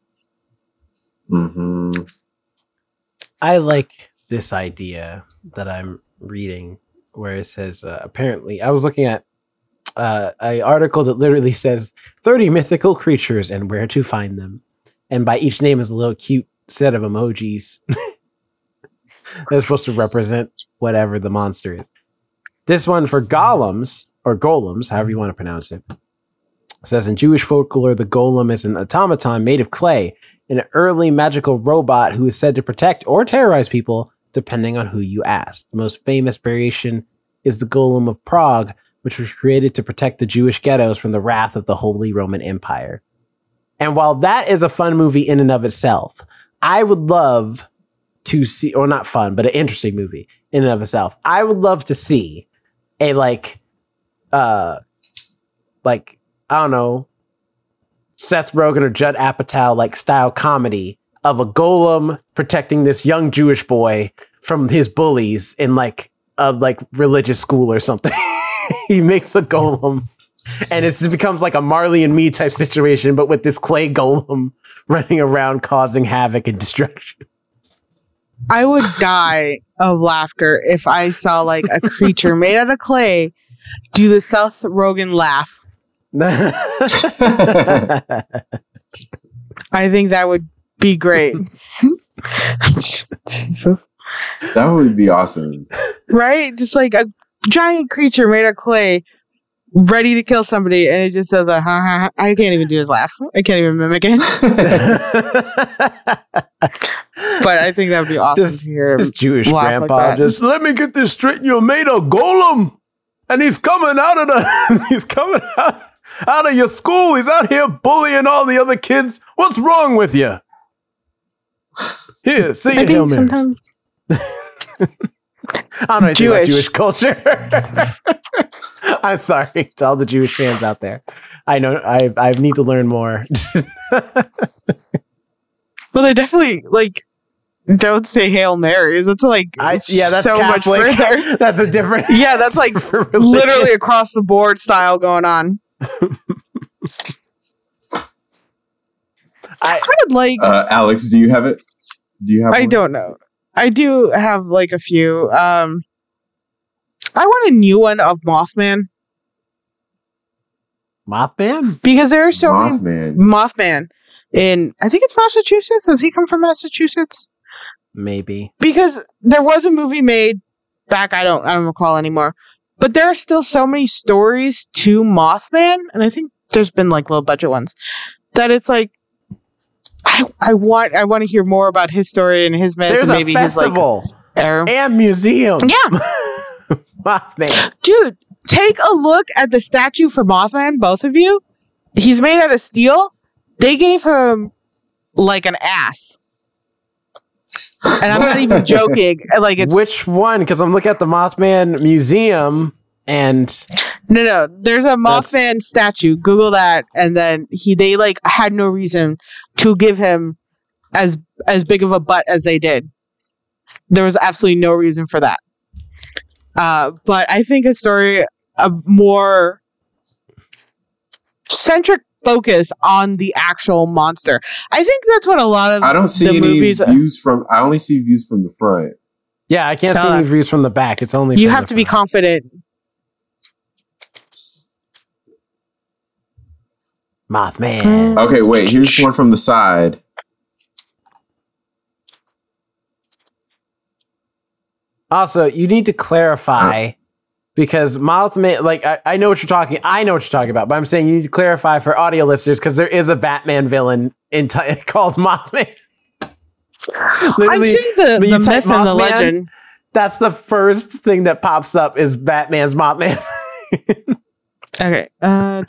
hmm I like this idea that I'm reading where it says uh, apparently I was looking at uh, a article that literally says 30 mythical creatures and where to find them. And by each name is a little cute set of emojis. They're supposed to represent whatever the monster is. This one for golems or golems, however you want to pronounce it, says in Jewish folklore, the golem is an automaton made of clay an early magical robot who is said to protect or terrorize people depending on who you ask. The most famous variation is the Golem of Prague, which was created to protect the Jewish ghettos from the wrath of the Holy Roman Empire. And while that is a fun movie in and of itself, I would love to see, or not fun, but an interesting movie in and of itself. I would love to see a like, uh, like, I don't know, Seth Rogen or Judd Apatow like style comedy of a golem protecting this young Jewish boy from his bullies in like a like religious school or something. he makes a golem and it becomes like a Marley and me type situation, but with this clay golem running around causing havoc and destruction. I would die of laughter if I saw like a creature made out of clay do the Seth Rogen laugh. I think that would be great. Jesus. That would be awesome. Right? Just like a giant creature made of clay ready to kill somebody and it just does a ha ha ha. I can't even do his laugh. I can't even mimic it. But I think that would be awesome to hear. This Jewish like grandpa that. just let me get this straight. You made a golem, and he's coming out of the. he's coming out out of your school. He's out here bullying all the other kids. What's wrong with you? Here, I your Hail think Marys. sometimes I don't know Jewish. Jewish culture. I'm sorry to all the Jewish fans out there. I know I I need to learn more. Well, they definitely like don't say Hail Marys. It's like I yeah, that's so Catholic. much further. that's a different. Yeah, that's like literally across the board style going on. I, I would like. Uh, Alex, do you have it? Do you have? I one? don't know. I do have like a few. Um, I want a new one of Mothman Mothman. because there are so many Mothman. Mothman in. I think it's Massachusetts. Does he come from Massachusetts? Maybe. because there was a movie made back I don't I don't recall anymore. But there are still so many stories to Mothman, and I think there's been like low budget ones that it's like I I want I want to hear more about his story and his myth There's and a maybe his like festival era. and museum. Yeah, Mothman. dude, take a look at the statue for Mothman, both of you. He's made out of steel. They gave him like an ass. And I'm not even joking. Like it's Which one? Because I'm looking at the Mothman Museum and No, no. There's a Mothman statue. Google that, and then he they like had no reason to give him as as big of a butt as they did. There was absolutely no reason for that. Uh, but I think a story, a more centric focus on the actual monster. I think that's what a lot of I don't see the any movies. views from. I only see views from the front. Yeah, I can't see Tell any views from the back. It's only you have the to be confident. Mothman. Okay, wait. Here's one from the side. Also, you need to clarify because Mothman, like I, I know what you're talking, I know what you're talking about, but I'm saying you need to clarify for audio listeners because there is a Batman villain in t- called Mothman. I've seen the, the myth and the legend. That's the first thing that pops up is Batman's Mothman. Okay. Uh,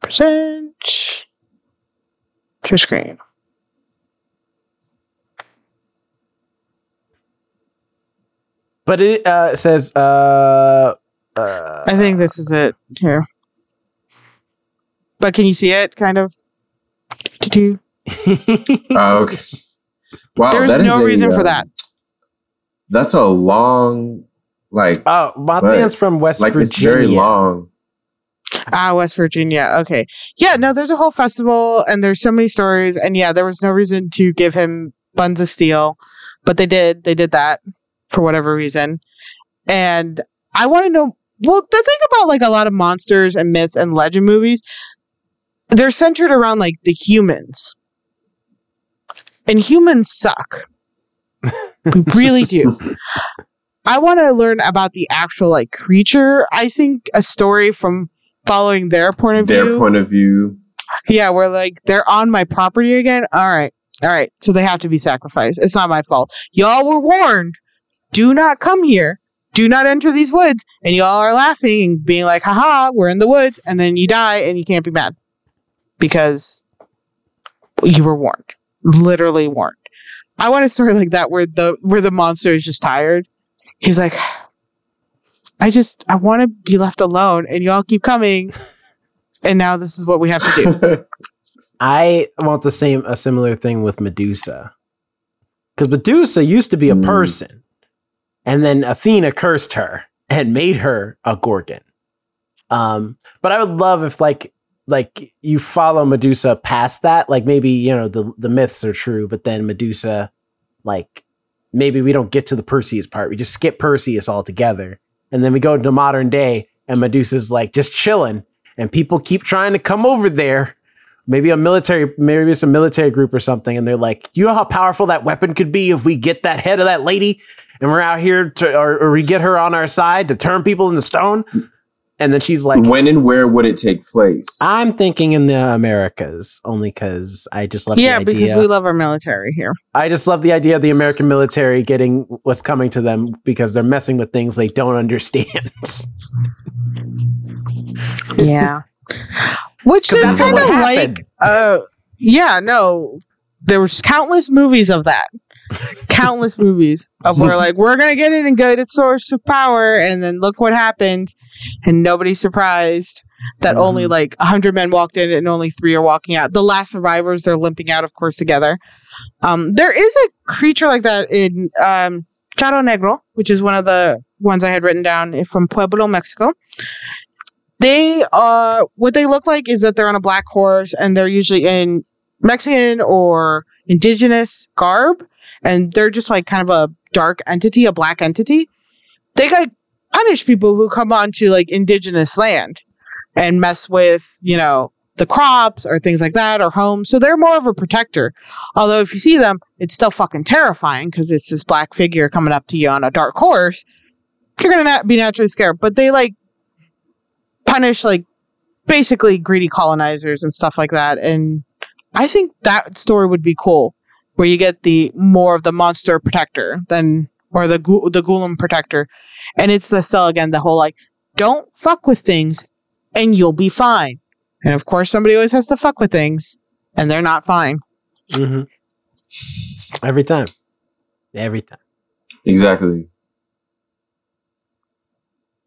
percent to screen. But it uh, says, uh, uh, I think this is it here. But can you see it? Kind of. Oh, okay. Wow, There's that is no a, reason for um, that. That's a long, like, oh, Mothman's from West like Virginia. it's very long. Ah, West Virginia. Okay. Yeah, no, there's a whole festival and there's so many stories. And yeah, there was no reason to give him buns of steel, but they did. They did that for whatever reason. And I want to know well, the thing about like a lot of monsters and myths and legend movies, they're centered around like the humans. And humans suck. we really do. I want to learn about the actual like creature. I think a story from following their point of Their view. Their point of view. yeah, where like they're on my property again. All right. All right. So they have to be sacrificed. It's not my fault. Y'all were warned. Do not come here. Do not enter these woods. And y'all are laughing and being like, haha, we're in the woods. And then you die and you can't be mad because you were warned. Literally warned. I want a story like that where the where the monster is just tired. He's like, I just I want to be left alone and y'all keep coming. And now this is what we have to do. I want the same a similar thing with Medusa. Because Medusa used to be a Mm. person. And then Athena cursed her and made her a Gorgon. Um, but I would love if like like you follow Medusa past that. Like maybe, you know, the the myths are true, but then Medusa, like maybe we don't get to the Perseus part. We just skip Perseus altogether. And then we go into modern day and Medusa's like just chilling and people keep trying to come over there maybe a military maybe it's a military group or something and they're like you know how powerful that weapon could be if we get that head of that lady and we're out here to or, or we get her on our side to turn people into stone and then she's like when and where would it take place? i'm thinking in the americas only because i just love yeah, the because we love our military here. i just love the idea of the american military getting what's coming to them because they're messing with things they don't understand Yeah. Which is kind of like uh yeah, no. There was countless movies of that. Countless movies of where like we're gonna get in and get its source of power and then look what happens and nobody's surprised that only like a hundred men walked in and only three are walking out. The last survivors, they're limping out, of course, together. Um, there is a creature like that in um, Charro Negro, which is one of the ones I had written down from Pueblo, Mexico. They are what they look like is that they're on a black horse and they're usually in Mexican or indigenous garb and they're just like kind of a dark entity, a black entity. They like punish people who come onto like indigenous land and mess with, you know, the crops or things like that or homes. So they're more of a protector. Although if you see them, it's still fucking terrifying because it's this black figure coming up to you on a dark horse. You're gonna not be naturally scared. But they like punish like basically greedy colonizers and stuff like that. And I think that story would be cool, where you get the more of the monster protector than or the gu- the Golem protector, and it's the still again the whole like don't fuck with things and you'll be fine. And of course, somebody always has to fuck with things, and they're not fine. Mhm. every time every time Exactly.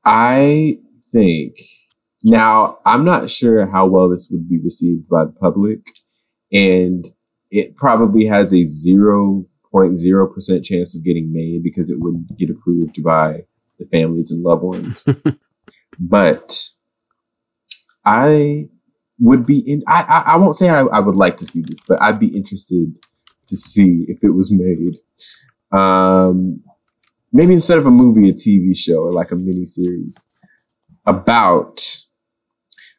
I think now I'm not sure how well this would be received by the public, and it probably has a zero point zero percent chance of getting made because it wouldn't get approved by the families and loved ones. but I would be in. I I, I won't say I, I would like to see this, but I'd be interested to see if it was made. Um, maybe instead of a movie, a TV show or like a mini series about.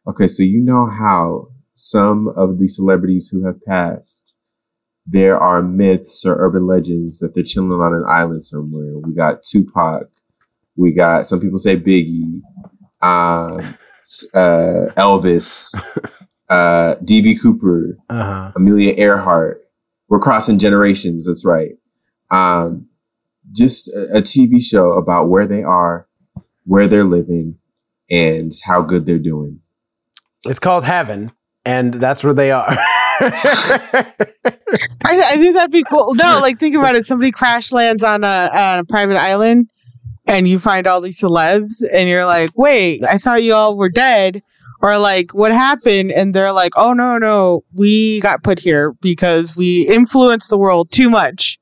Okay, so you know how some of the celebrities who have passed, there are myths or urban legends that they're chilling on an island somewhere. We got Tupac. We got some people say Biggie, um, uh, Elvis, uh, DB Cooper, Uh-huh. Amelia Earhart. We're crossing generations. That's right. Um, just a, a TV show about where they are, where they're living, and how good they're doing. It's called Heaven, and that's where they are. I, I think that'd be cool. No, like think about it. Somebody crash lands on a, on a private island, and you find all these celebs, and you're like, "Wait, I thought you all were dead." Or like, what happened? And they're like, "Oh no, no, we got put here because we influenced the world too much.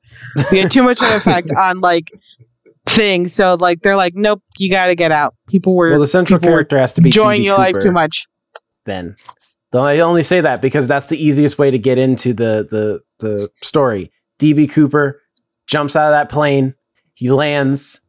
We had too much of an effect on like things. So like, they're like, nope, you got to get out. People were well, the central character has to be enjoying your life too much. Then, though I only say that because that's the easiest way to get into the the the story. DB Cooper jumps out of that plane. He lands,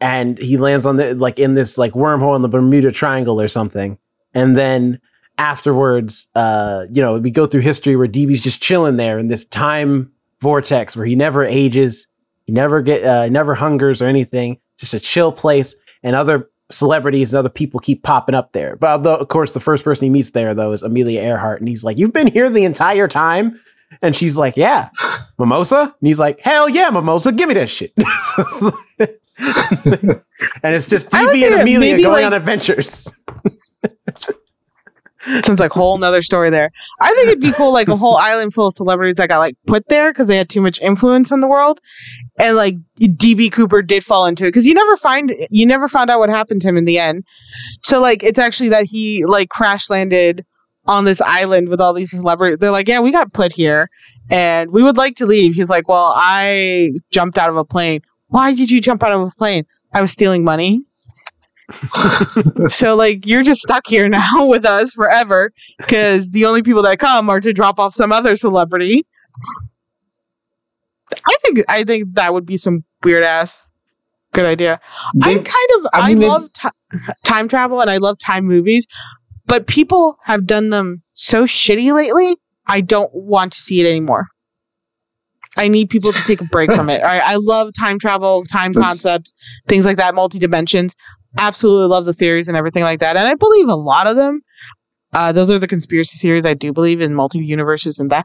and he lands on the like in this like wormhole in the Bermuda Triangle or something. And then afterwards, uh, you know, we go through history where DB's just chilling there in this time vortex where he never ages, he never get, uh, never hungers or anything. Just a chill place, and other celebrities and other people keep popping up there. But although, of course, the first person he meets there though is Amelia Earhart, and he's like, "You've been here the entire time." And she's like, "Yeah, mimosa." And he's like, "Hell yeah, mimosa! Give me that shit." and it's just I DB like and. Amelia going like- on adventures. Sounds like a whole nother story there. I think it'd be cool, like a whole island full of celebrities that got like put there because they had too much influence in the world, and like DB Cooper did fall into it because you never find you never found out what happened to him in the end. So like it's actually that he like crash landed on this island with all these celebrities. They're like, yeah, we got put here, and we would like to leave. He's like, well, I jumped out of a plane. Why did you jump out of a plane? I was stealing money. So like you're just stuck here now with us forever because the only people that come are to drop off some other celebrity. I think I think that would be some weird ass good idea. I kind of I I, mean, they- love ti time travel and I love time movies, but people have done them so shitty lately. I don't want to see it anymore. I need people to take a break from it. All right, I love time travel, time concepts, things like that, multi dimensions. Absolutely love the theories and everything like that, and I believe a lot of them. Uh, those are the conspiracy theories. I do believe in multi universes and that.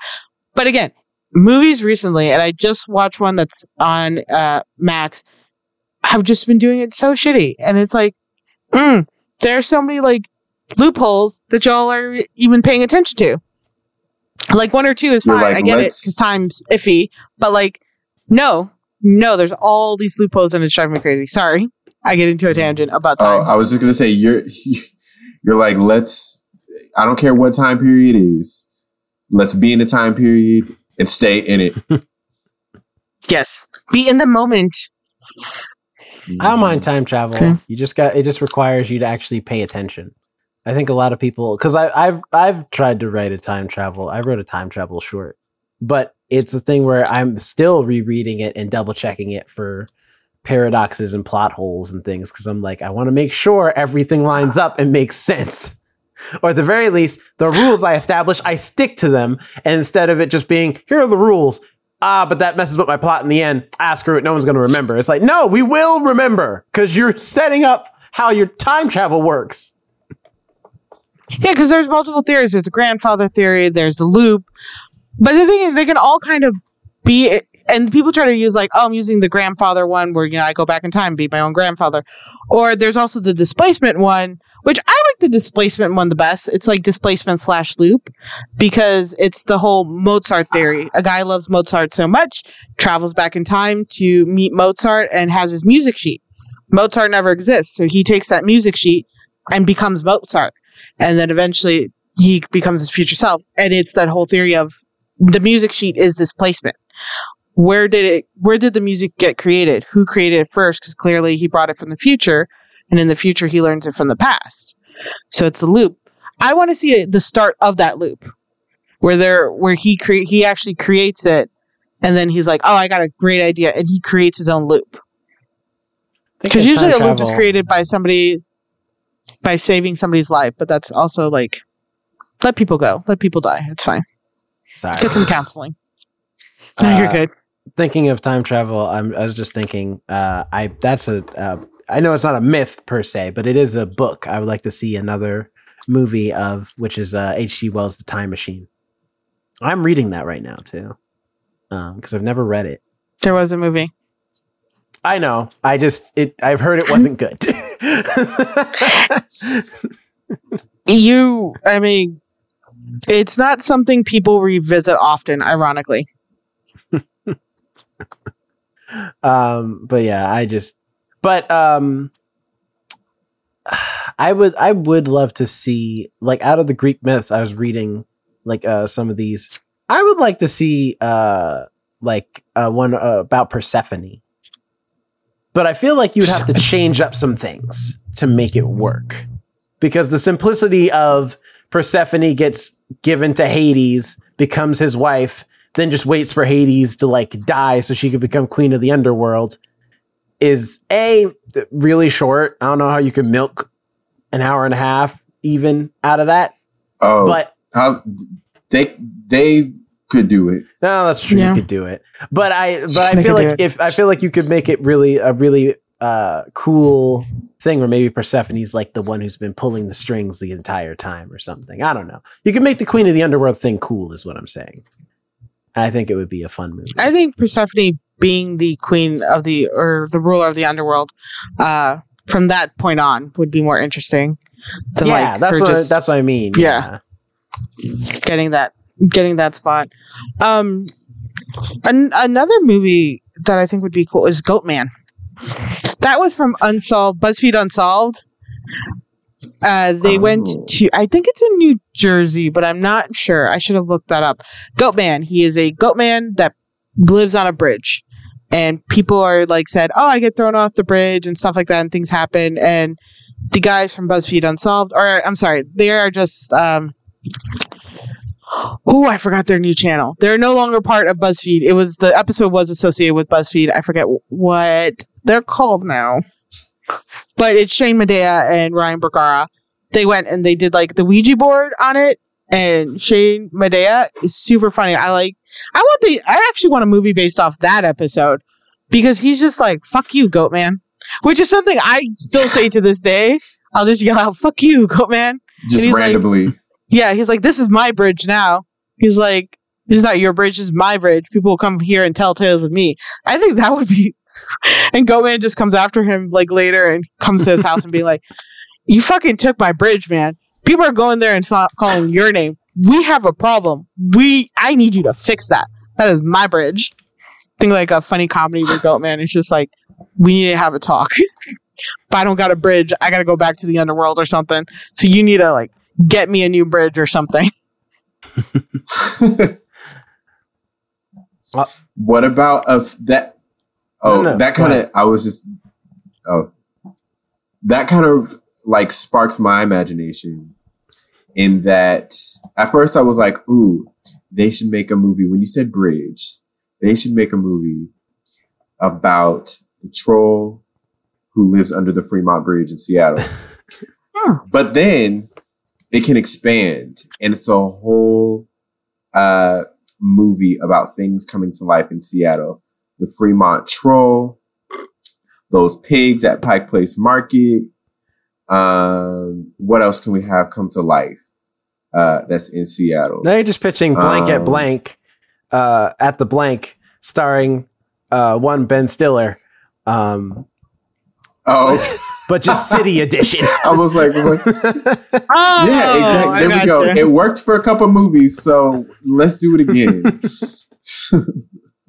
But again, movies recently, and I just watched one that's on uh, Max, have just been doing it so shitty, and it's like, mm, there are so many like loopholes that y'all are even paying attention to. Like one or two is You're fine. like, I get it because time's iffy, but like, no, no, there's all these loopholes and it's driving me crazy. Sorry, I get into a mm. tangent about Oh, time. I was just gonna say you're you're like let's. I don't care what time period it is. Let's be in the time period and stay in it. yes, be in the moment. Mm. I don't mind time travel. Okay. You just got it. Just requires you to actually pay attention. I think a lot of people because I've I've tried to write a time travel. I wrote a time travel short, but it's a thing where I'm still rereading it and double checking it for paradoxes and plot holes and things because I'm like I want to make sure everything lines up and makes sense. Or at the very least, the rules I establish, I stick to them. And instead of it just being, here are the rules, ah, but that messes with my plot in the end. Ah, screw it. No one's going to remember. It's like, no, we will remember because you're setting up how your time travel works. Yeah, because there's multiple theories. There's the grandfather theory. There's the loop. But the thing is, they can all kind of be. And people try to use like, oh, I'm using the grandfather one where you know I go back in time, and be my own grandfather. Or there's also the displacement one, which I like the displacement one the best. It's like displacement slash loop because it's the whole Mozart theory. A guy loves Mozart so much, travels back in time to meet Mozart and has his music sheet. Mozart never exists, so he takes that music sheet and becomes Mozart and then eventually he becomes his future self. And it's that whole theory of the music sheet is displacement. Where did it? Where did the music get created? Who created it first? Because clearly he brought it from the future, and in the future he learns it from the past. So it's the loop. I want to see the start of that loop where there where he cre- he actually creates it and then he's like, "Oh, I got a great idea," and he creates his own loop. Because usually a loop is created by somebody by saving somebody's life, but that's also like let people go, let people die. It's fine. Sorry. Get some counseling. No, you're Uh, good. Thinking of time travel, I'm, I was just thinking, uh, I that's a, uh, I know it's not a myth per se, but it is a book. I would like to see another movie of, which is uh, H.G. Wells' The Time Machine. I'm reading that right now too, because I've never read it. There was a movie. I know. I just it. I've heard it wasn't good. You, I mean, it's not something people revisit often. Ironically, um but yeah i just but um i would i would love to see like out of the greek myths i was reading like uh some of these i would like to see uh like uh one uh, about persephone. But i feel like you'd have to change up some things to make it work. Because the simplicity of persephone gets given to hades becomes his wife then just waits for Hades to like die so she could become queen of the underworld is a really short. I don't know how you could milk an hour and a half even out of that, Oh, but how they they could do it. no, that's true. Yeah. You could do it, but I but I They feel like if I feel like you could make it really a really uh cool thing where maybe Persephone's like the one who's been pulling the strings the entire time or something. I don't know. You can make the queen of the underworld thing cool, is what I'm saying. I think it would be a fun movie. I think Persephone being the queen of the or the ruler of the underworld, uh, from that point on would be more interesting. Than yeah, like that's what just that's what I mean. Yeah. getting that getting that spot. Um, an- another movie that I think would be cool is Goatman. That was from Unsolved, BuzzFeed Unsolved. Uh, they went Oh. to, I think it's in New Jersey, but I'm not sure. I should have looked that up. Goatman. He is a goatman that lives on a bridge. And people are like said, Oh, I get thrown off the bridge and stuff like that, and things happen. And the guys from BuzzFeed Unsolved, or I'm sorry, they are just um Oh, I forgot their new channel. They're no longer part of BuzzFeed. It was the episode was associated with BuzzFeed. I forget what they're called now. But it's Shane Madej and Ryan Bergara. They went and they did like the Ouija board on it. And Shane Madej is super funny. I like I want the I actually want a movie based off that episode because he's just like, fuck you, goat man. Which is something I still say to this day. I'll just yell out, fuck you, goat man. Just he's like- randomly. Yeah, he's like, this is my bridge now. He's like, this is not your bridge, this is my bridge. People will come here and tell tales of me. I think that would be. And Goatman just comes after him like later and comes to his house and be like, you fucking took my bridge, man. People are going there and stop calling your name. We have a problem. We, I need you to fix that. That is my bridge. Think like a funny comedy with Goatman. It's just like, we need to have a talk. if I don't got a bridge, I got to go back to the underworld or something. So you need to like get me a new bridge or something. Uh, what about of that? Oh, No, no, that kind of I was just. Oh, that kind of like sparks my imagination. In that, at first I was like, "Ooh, they should make a movie." When you said bridge, they should make a movie about the troll who lives under the Fremont Bridge in Seattle. Hmm. But then it can expand, and it's a whole uh, movie about things coming to life in Seattle. The Fremont Troll, those pigs at Pike Place Market. Um, what else can we have come to life uh, that's in Seattle? Now you're just pitching blank at Um, blank, uh, at the blank, starring uh, one Ben Stiller, um, Oh, but just city edition. I was like, what? Oh, yeah, exactly. There we go. gotcha. It worked for a couple movies, so let's do it again.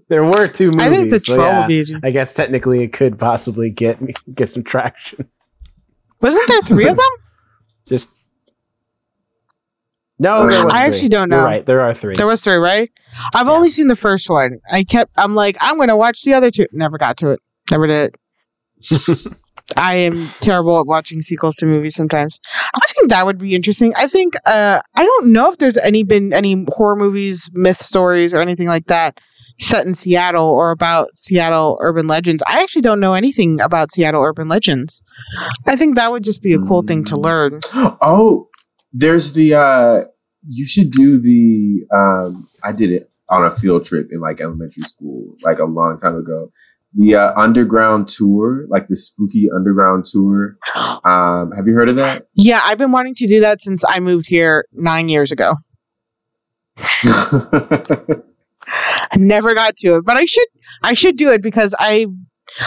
There were two movies. I think the so troll yeah. I guess technically it could possibly get get some traction. Wasn't there three of them? Just no, I there was three. actually don't You're know. right, there are three. There was three, right? I've Yeah. only seen the first one. I kept. I'm like, I'm gonna watch the other two. Never got to it. Never did. I am terrible at watching sequels to movies sometimes. I think that would be interesting. I think uh I don't know if there's any been any horror movies, myth stories or anything like that set in Seattle or about Seattle urban legends. I actually don't know anything about Seattle urban legends. I think that would just be a cool thing to Mm. learn. Oh, there's the uh you should do the um I did it on a field trip in like elementary school like a long time ago. The uh, underground tour, like the spooky underground tour. Um have you heard of that? Yeah, I've been wanting to do that since I moved here 9 years ago. I never got to it, but I should I should do it because I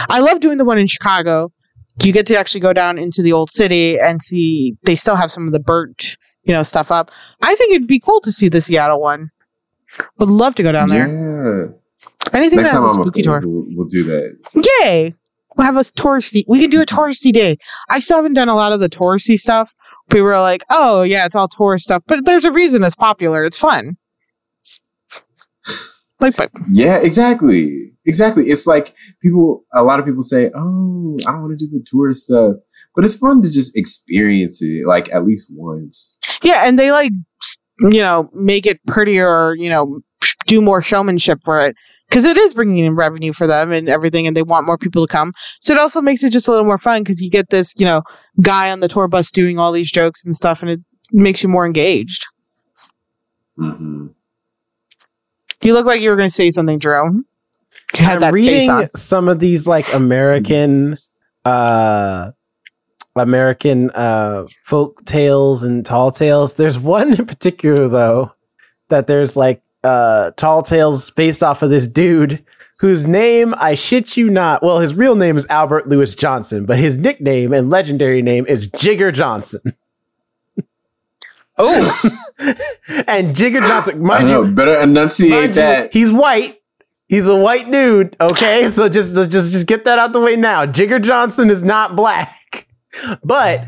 I love doing the one in Chicago. You get to actually go down into the old city and see they still have some of the burnt, you know, stuff up. I think it'd be cool to see the Seattle one. Would love to go down there. Yeah. Anything Next that has time a up spooky tour. we'll, we'll do that. Yay! We'll have a touristy. We can do a touristy day. I still haven't done a lot of the touristy stuff. People are like, "Oh yeah, it's all tourist stuff," but there's a reason it's popular. It's fun. Like, but Yeah, exactly. Exactly. It's like people, a lot of people say, oh, I don't want to do the tourist stuff. But it's fun to just experience it, like at least once. Yeah, and they like you know make it prettier or you know do more showmanship for it because it is bringing in revenue for them and everything, and they want more people to come. So it also makes it just a little more fun because you get this you know guy on the tour bus doing all these jokes and stuff, and it makes you more engaged. hmm You look like you were going to say something, Jerome. You had I'm that face reading on. some of these like American uh American uh folk tales and tall tales. There's one in particular though that there's like uh tall tales based off of this dude whose name I shit you not. Well, his real name is Albert Lewis Johnson, but his nickname and legendary name is Jigger Johnson. Oh, and Jigger Johnson, I mind know. you, Better enunciate Mind you, that. he's white. He's a white dude. Okay, so just just just get that out the way now. Jigger Johnson is not black, but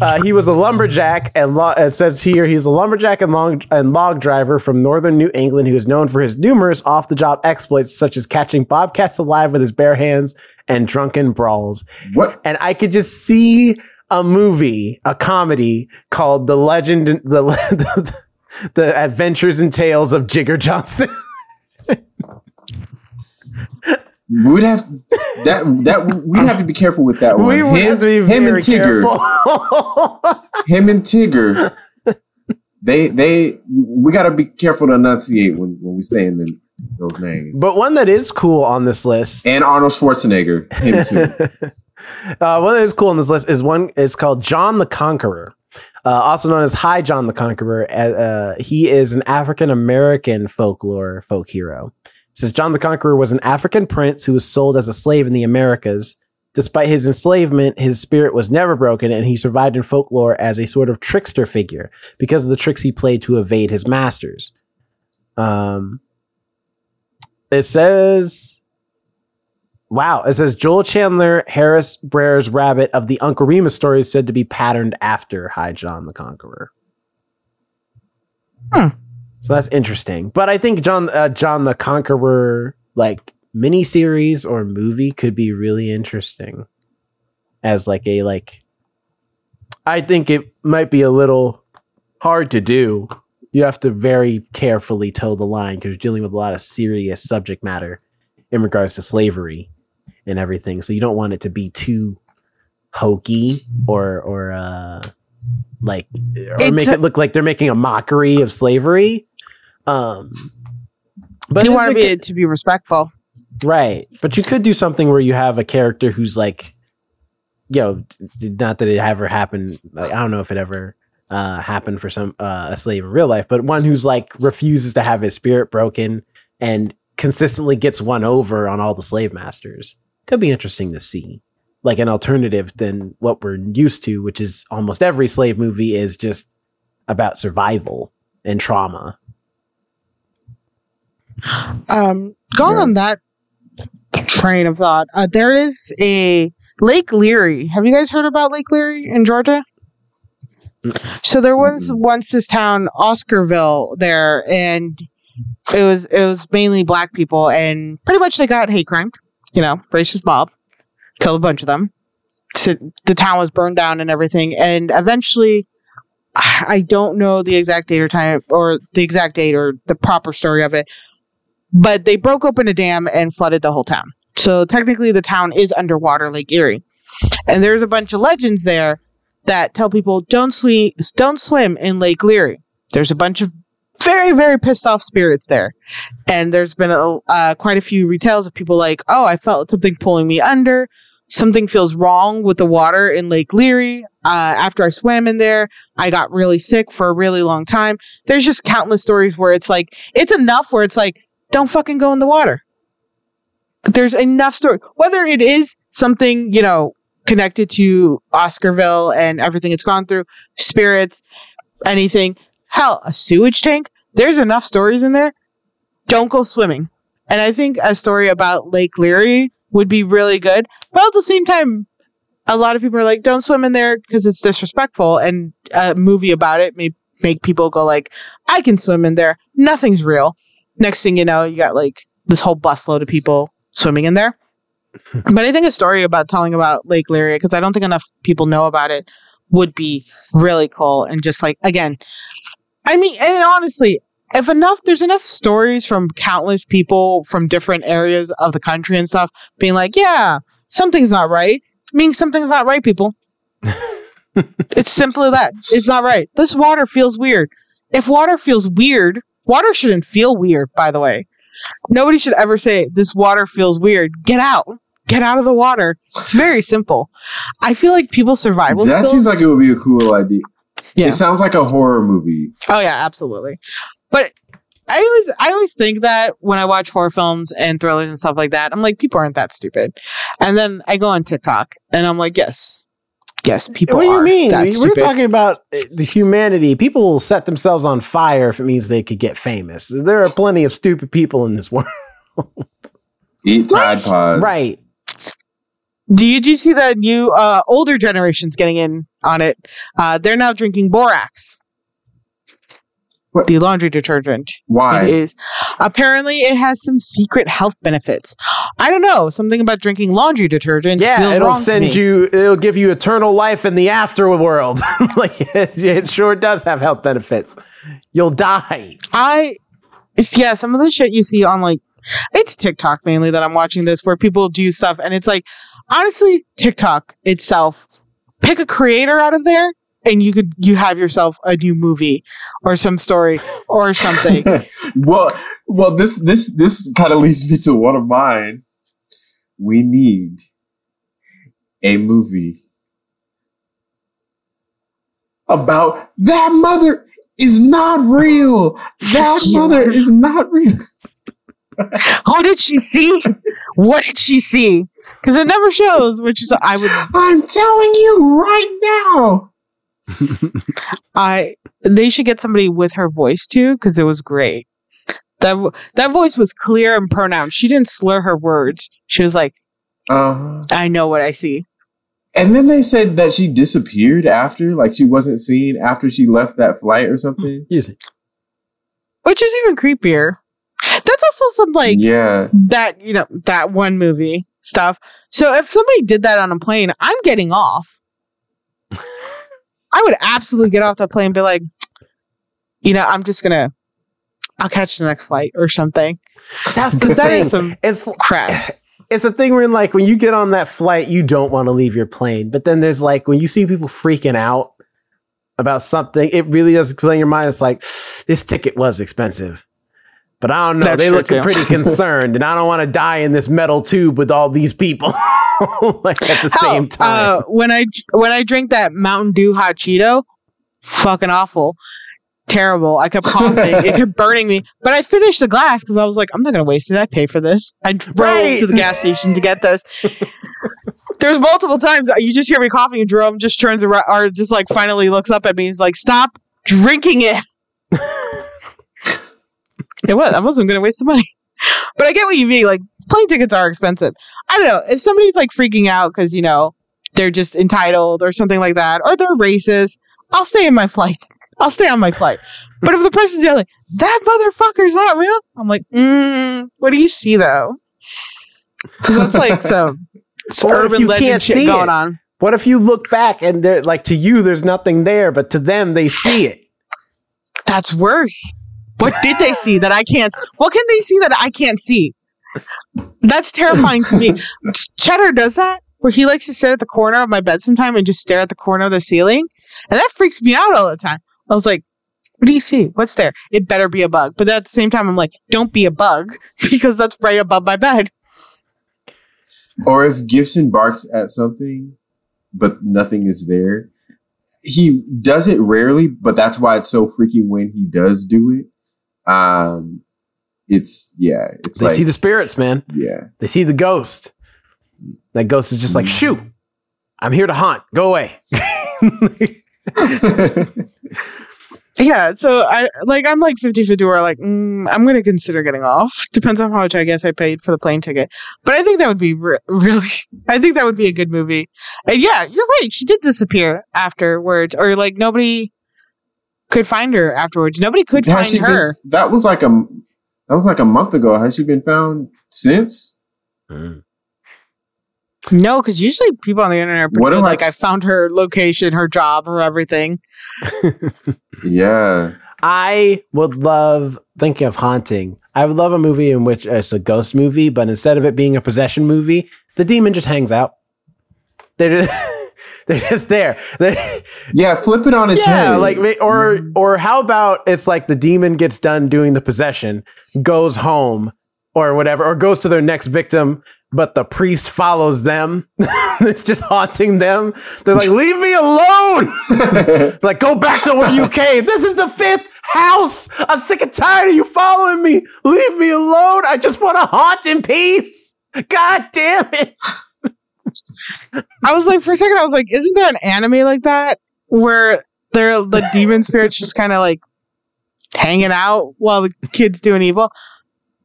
uh, he was a lumberjack, and lo- it says here he's a lumberjack and log and log driver from northern New England who is known for his numerous off the job exploits, such as catching bobcats alive with his bare hands and drunken brawls. What? And I could just see a movie, a comedy called "The Legend," the the, the Adventures and Tales of Jigger Johnson. We'd have that. That we'd have to be careful with that one. we would him, have to be him very and Tigger. Him and Tigger. They they we got to be careful to enunciate when when we saying them, those names. but one that is cool on this list, and Arnold Schwarzenegger, him too. Uh, one that is cool on this list is one. It's called John the Conqueror, uh, also known as High John the Conqueror. Uh, he is an African American folklore folk hero. Says John the Conqueror was an African prince who was sold as a slave in the Americas. Despite his enslavement, his spirit was never broken, and he survived in folklore as a sort of trickster figure because of the tricks he played to evade his masters. Um, it says, wow, it says Joel Chandler Harris Brer's rabbit of the Uncle Remus story is said to be patterned after High John the Conqueror. Hmm. So that's interesting. But I think John uh, John the Conqueror like miniseries or movie could be really interesting as like a like I think it might be a little hard to do. You have to very carefully toe the line because you're dealing with a lot of serious subject matter in regards to slavery and everything. So you don't want it to be too hokey or or uh like or It's make a- it look like they're making a mockery of slavery. Um but you want to be could- to be respectful. Right. But you could do something where you have a character who's like, yo, d- not that it ever happened. Like, I don't know if it ever uh, happened for some uh, a slave in real life, but one who's like refuses to have his spirit broken and consistently gets one over on all the slave masters. Could be interesting to see. Like an alternative than what we're used to, which is almost every slave movie is just about survival and trauma. Um, going Yeah. on that train of thought, uh, there is a Lake Leary. Have you guys heard about Lake Leary in Georgia? So there was once this town, Oscarville, there, and it was it was mainly black people, and pretty much they got hate crime, you know, racist mob, killed a bunch of them. so the town was burned down and everything. And eventually, I don't know the exact date or time or the exact date or the proper story of it, but they broke open a dam and flooded the whole town. So technically, the town is underwater, Lake Leary, and there's a bunch of legends there that tell people don't swim, don't swim in Lake Leary. There's a bunch of very, very pissed off spirits there, and there's been a, uh, quite a few retells of people like, oh, I felt something pulling me under. Something feels wrong with the water in Lake Leary. Uh, after I swam in there, I got really sick for a really long time. There's just countless stories where it's like, it's enough where it's like, don't fucking go in the water. There's enough story. Whether it is something, you know, connected to Oscarville and everything it's gone through, spirits, anything, hell, a sewage tank. There's enough stories in there. Don't go swimming. And I think a story about Lake Leary would be really good. But at the same time, a lot of people are like, don't swim in there because it's disrespectful. And a movie about it may make people go like, I can swim in there. Nothing's real. Next thing you know, you got like this whole busload of people swimming in there. but I think a story about telling about Lake Leary, because I don't think enough people know about it, would be really cool. And just like, again, I mean, and honestly, if enough, there's enough stories from countless people from different areas of the country and stuff being like, yeah, something's not right. Meaning something's not right, people. it's simply that. It's not right. This water feels weird. If water feels weird, water shouldn't feel weird, by the way. Nobody should ever say, this water feels weird. Get out. Get out of the water. It's very simple. I feel like people's survival that skills. seems like it would be a cool idea. Yeah. It sounds like a horror movie. Oh yeah, absolutely. But I always I always think that when I watch horror films and thrillers and stuff like that, I'm like, people aren't that stupid. And then I go on TikTok and I'm like, yes. Yes, people what do you are mean? We're stupid. talking about uh, the humanity. People will set themselves on fire if it means they could get famous. There are plenty of stupid people in this world. Eat Tide Right. Pod. right. Do you, see the new uh, older generations getting in on it? Uh, they're now drinking borax. What? The laundry detergent. Why? It is apparently it has some secret health benefits. I don't know something about drinking laundry detergent. Yeah, it'll send you. It'll give you eternal life in the afterworld. like it, it sure does have health benefits. You'll die. I yeah, some of the shit you see on like it's TikTok mainly that I'm watching this where people do stuff and it's like honestly TikTok itself pick a creator out of there and you could you have yourself a new movie or some story or something. well, well, this this this kind of leads me to one of mine. We need a movie about that mother is not real. That mother is not real. Who did she see? What did she see? Because it never shows, which is I would I'm telling you right now. I they should get somebody with her voice too because it was great. That that voice was clear and pronounced. She didn't slur her words. She was like, Uh, "I know what I see." and then they said that she disappeared after, like she wasn't seen after she left that flight or something. which is even creepier. That's also some like yeah. that you know that one movie stuff. So if somebody did that on a plane, I'm getting off. I would absolutely get off the plane and be like, you know, I'm just gonna, I'll catch the next flight or something. That's the that thing. is some It's crap. it's a thing where like when you get on that flight, you don't want to leave your plane. But then there's like when you see people freaking out about something, it really does play in your mind. It's like this ticket was expensive. But I don't know. That's they look too. pretty concerned, and I don't want to die in this metal tube with all these people like at the Hell, same time. Uh, when I when I drank that Mountain Dew hot Cheeto, fucking awful, terrible. I kept coughing, it kept burning me. But I finished the glass because I was like, I'm not gonna waste it. I pay for this. I drove Right. to the gas station to get this. There's multiple times you just hear me coughing, and Jerome just turns around, or just like finally looks up at me. He's like, "Stop drinking it." it was. I wasn't gonna waste the money. But I get what you mean. Like plane tickets are expensive. I don't know if somebody's like freaking out because you know they're just entitled or something like that, or they're racist. I'll stay in my flight. I'll stay on my flight. But if the person's yelling, "That motherfucker's not real," I'm like, mm, "What do you see though?" Because that's like some, urban legend can't shit see going it. on. What if you look back and they're like to you, there's nothing there, but to them, they see it. That's worse. What did they see that I can't? What can they see that I can't see? That's terrifying to me. Cheddar does that where he likes to sit at the corner of my bed sometime and just stare at the corner of the ceiling. And that freaks me out all the time. I was like, what do you see? What's there? It better be a bug. But at the same time, I'm like, don't be a bug because that's right above my bed. Or if Gibson barks at something, but nothing is there, he does it rarely, but that's why it's so freaky when he does do it. Um, it's yeah, it's They like see the spirits, man. yeah. They see the ghost. That ghost is just like, shoot, I'm here to haunt. Go away. Yeah. So I like, I'm like 50 50 where like, mm, I'm going to consider getting off. Depends on how much I guess I paid for the plane ticket. But I think that would be re- really, I think that would be a good movie. And yeah, you're right. She did disappear afterwards, or like nobody could find her afterwards. Nobody could Has find she her. Been, that was like a that was like a month ago. Has she been found since? Hmm. No, because usually people on the internet are pretty What good, I like t- I found her location, her job, her everything. Yeah. I would love thinking of haunting. I would love a movie in which uh, it's a ghost movie, but instead of it being a possession movie, the demon just hangs out. They're just, they're just there. They- Yeah, flip it on its yeah, head. like or or how about it's like the demon gets done doing the possession, goes home or whatever, or goes to their next victim, but the priest follows them. it's just haunting them. They're like, "Leave me alone!" like, go back to where you came. This is the fifth house. I'm sick and tired of you following me. Leave me alone. I just want to haunt in peace. God damn it. I was like, for a second, I was like, isn't there an anime like that where they're the demon spirits just kind of like hanging out while the kids doing evil?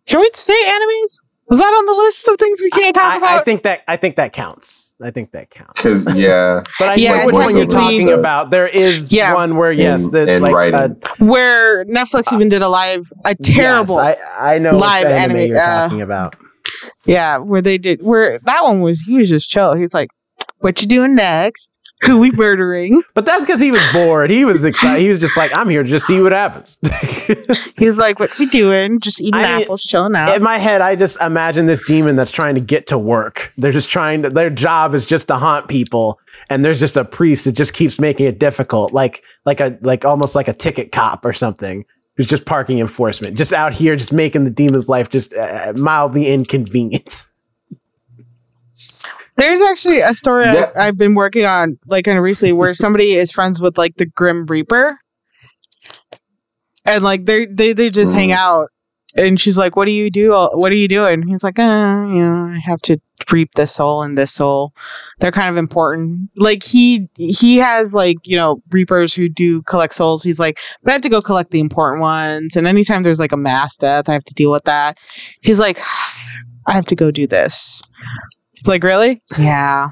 Can we say animes? Was that on the list of things we can't talk I, about? I think that I think that counts. I think that counts. Because yeah, But I Yeah, get which one you're talking like- about. There is Yeah. one where yes, And- the and like uh, where Netflix even did a live, a terrible, Yes, I, I know live live anime, anime, you're uh, talking about. Yeah, where they did, where that one was, he was just chill. He's like, what you doing next? Who we murdering? But that's because he was bored. He was excited. He was just like, I'm here to just see what happens. He's like, what we doing? Just eating I mean, apples, chilling out. In my head, I just imagine this demon that's trying to get to work. They're just trying to, their job is just to haunt people. And there's just a priest that just keeps making it difficult, like, like a, like almost like a ticket cop or something who's just parking enforcement, just out here, just making the demon's life just uh, mildly inconvenient. There's actually a story Yeah. I, I've been working on, like, kind of recently, where somebody is friends with like the Grim Reaper, and like they they they just hang Mm. out, and she's like, "What do you do? What are you doing?" He's like, "Uh, you know, I have to reap this soul and this soul. They're kind of important. Like he he has like you know reapers who do collect souls. He's like, but I have to go collect the important ones. And anytime there's like a mass death, I have to deal with that. He's like, I have to go do this. Like, really? Yeah.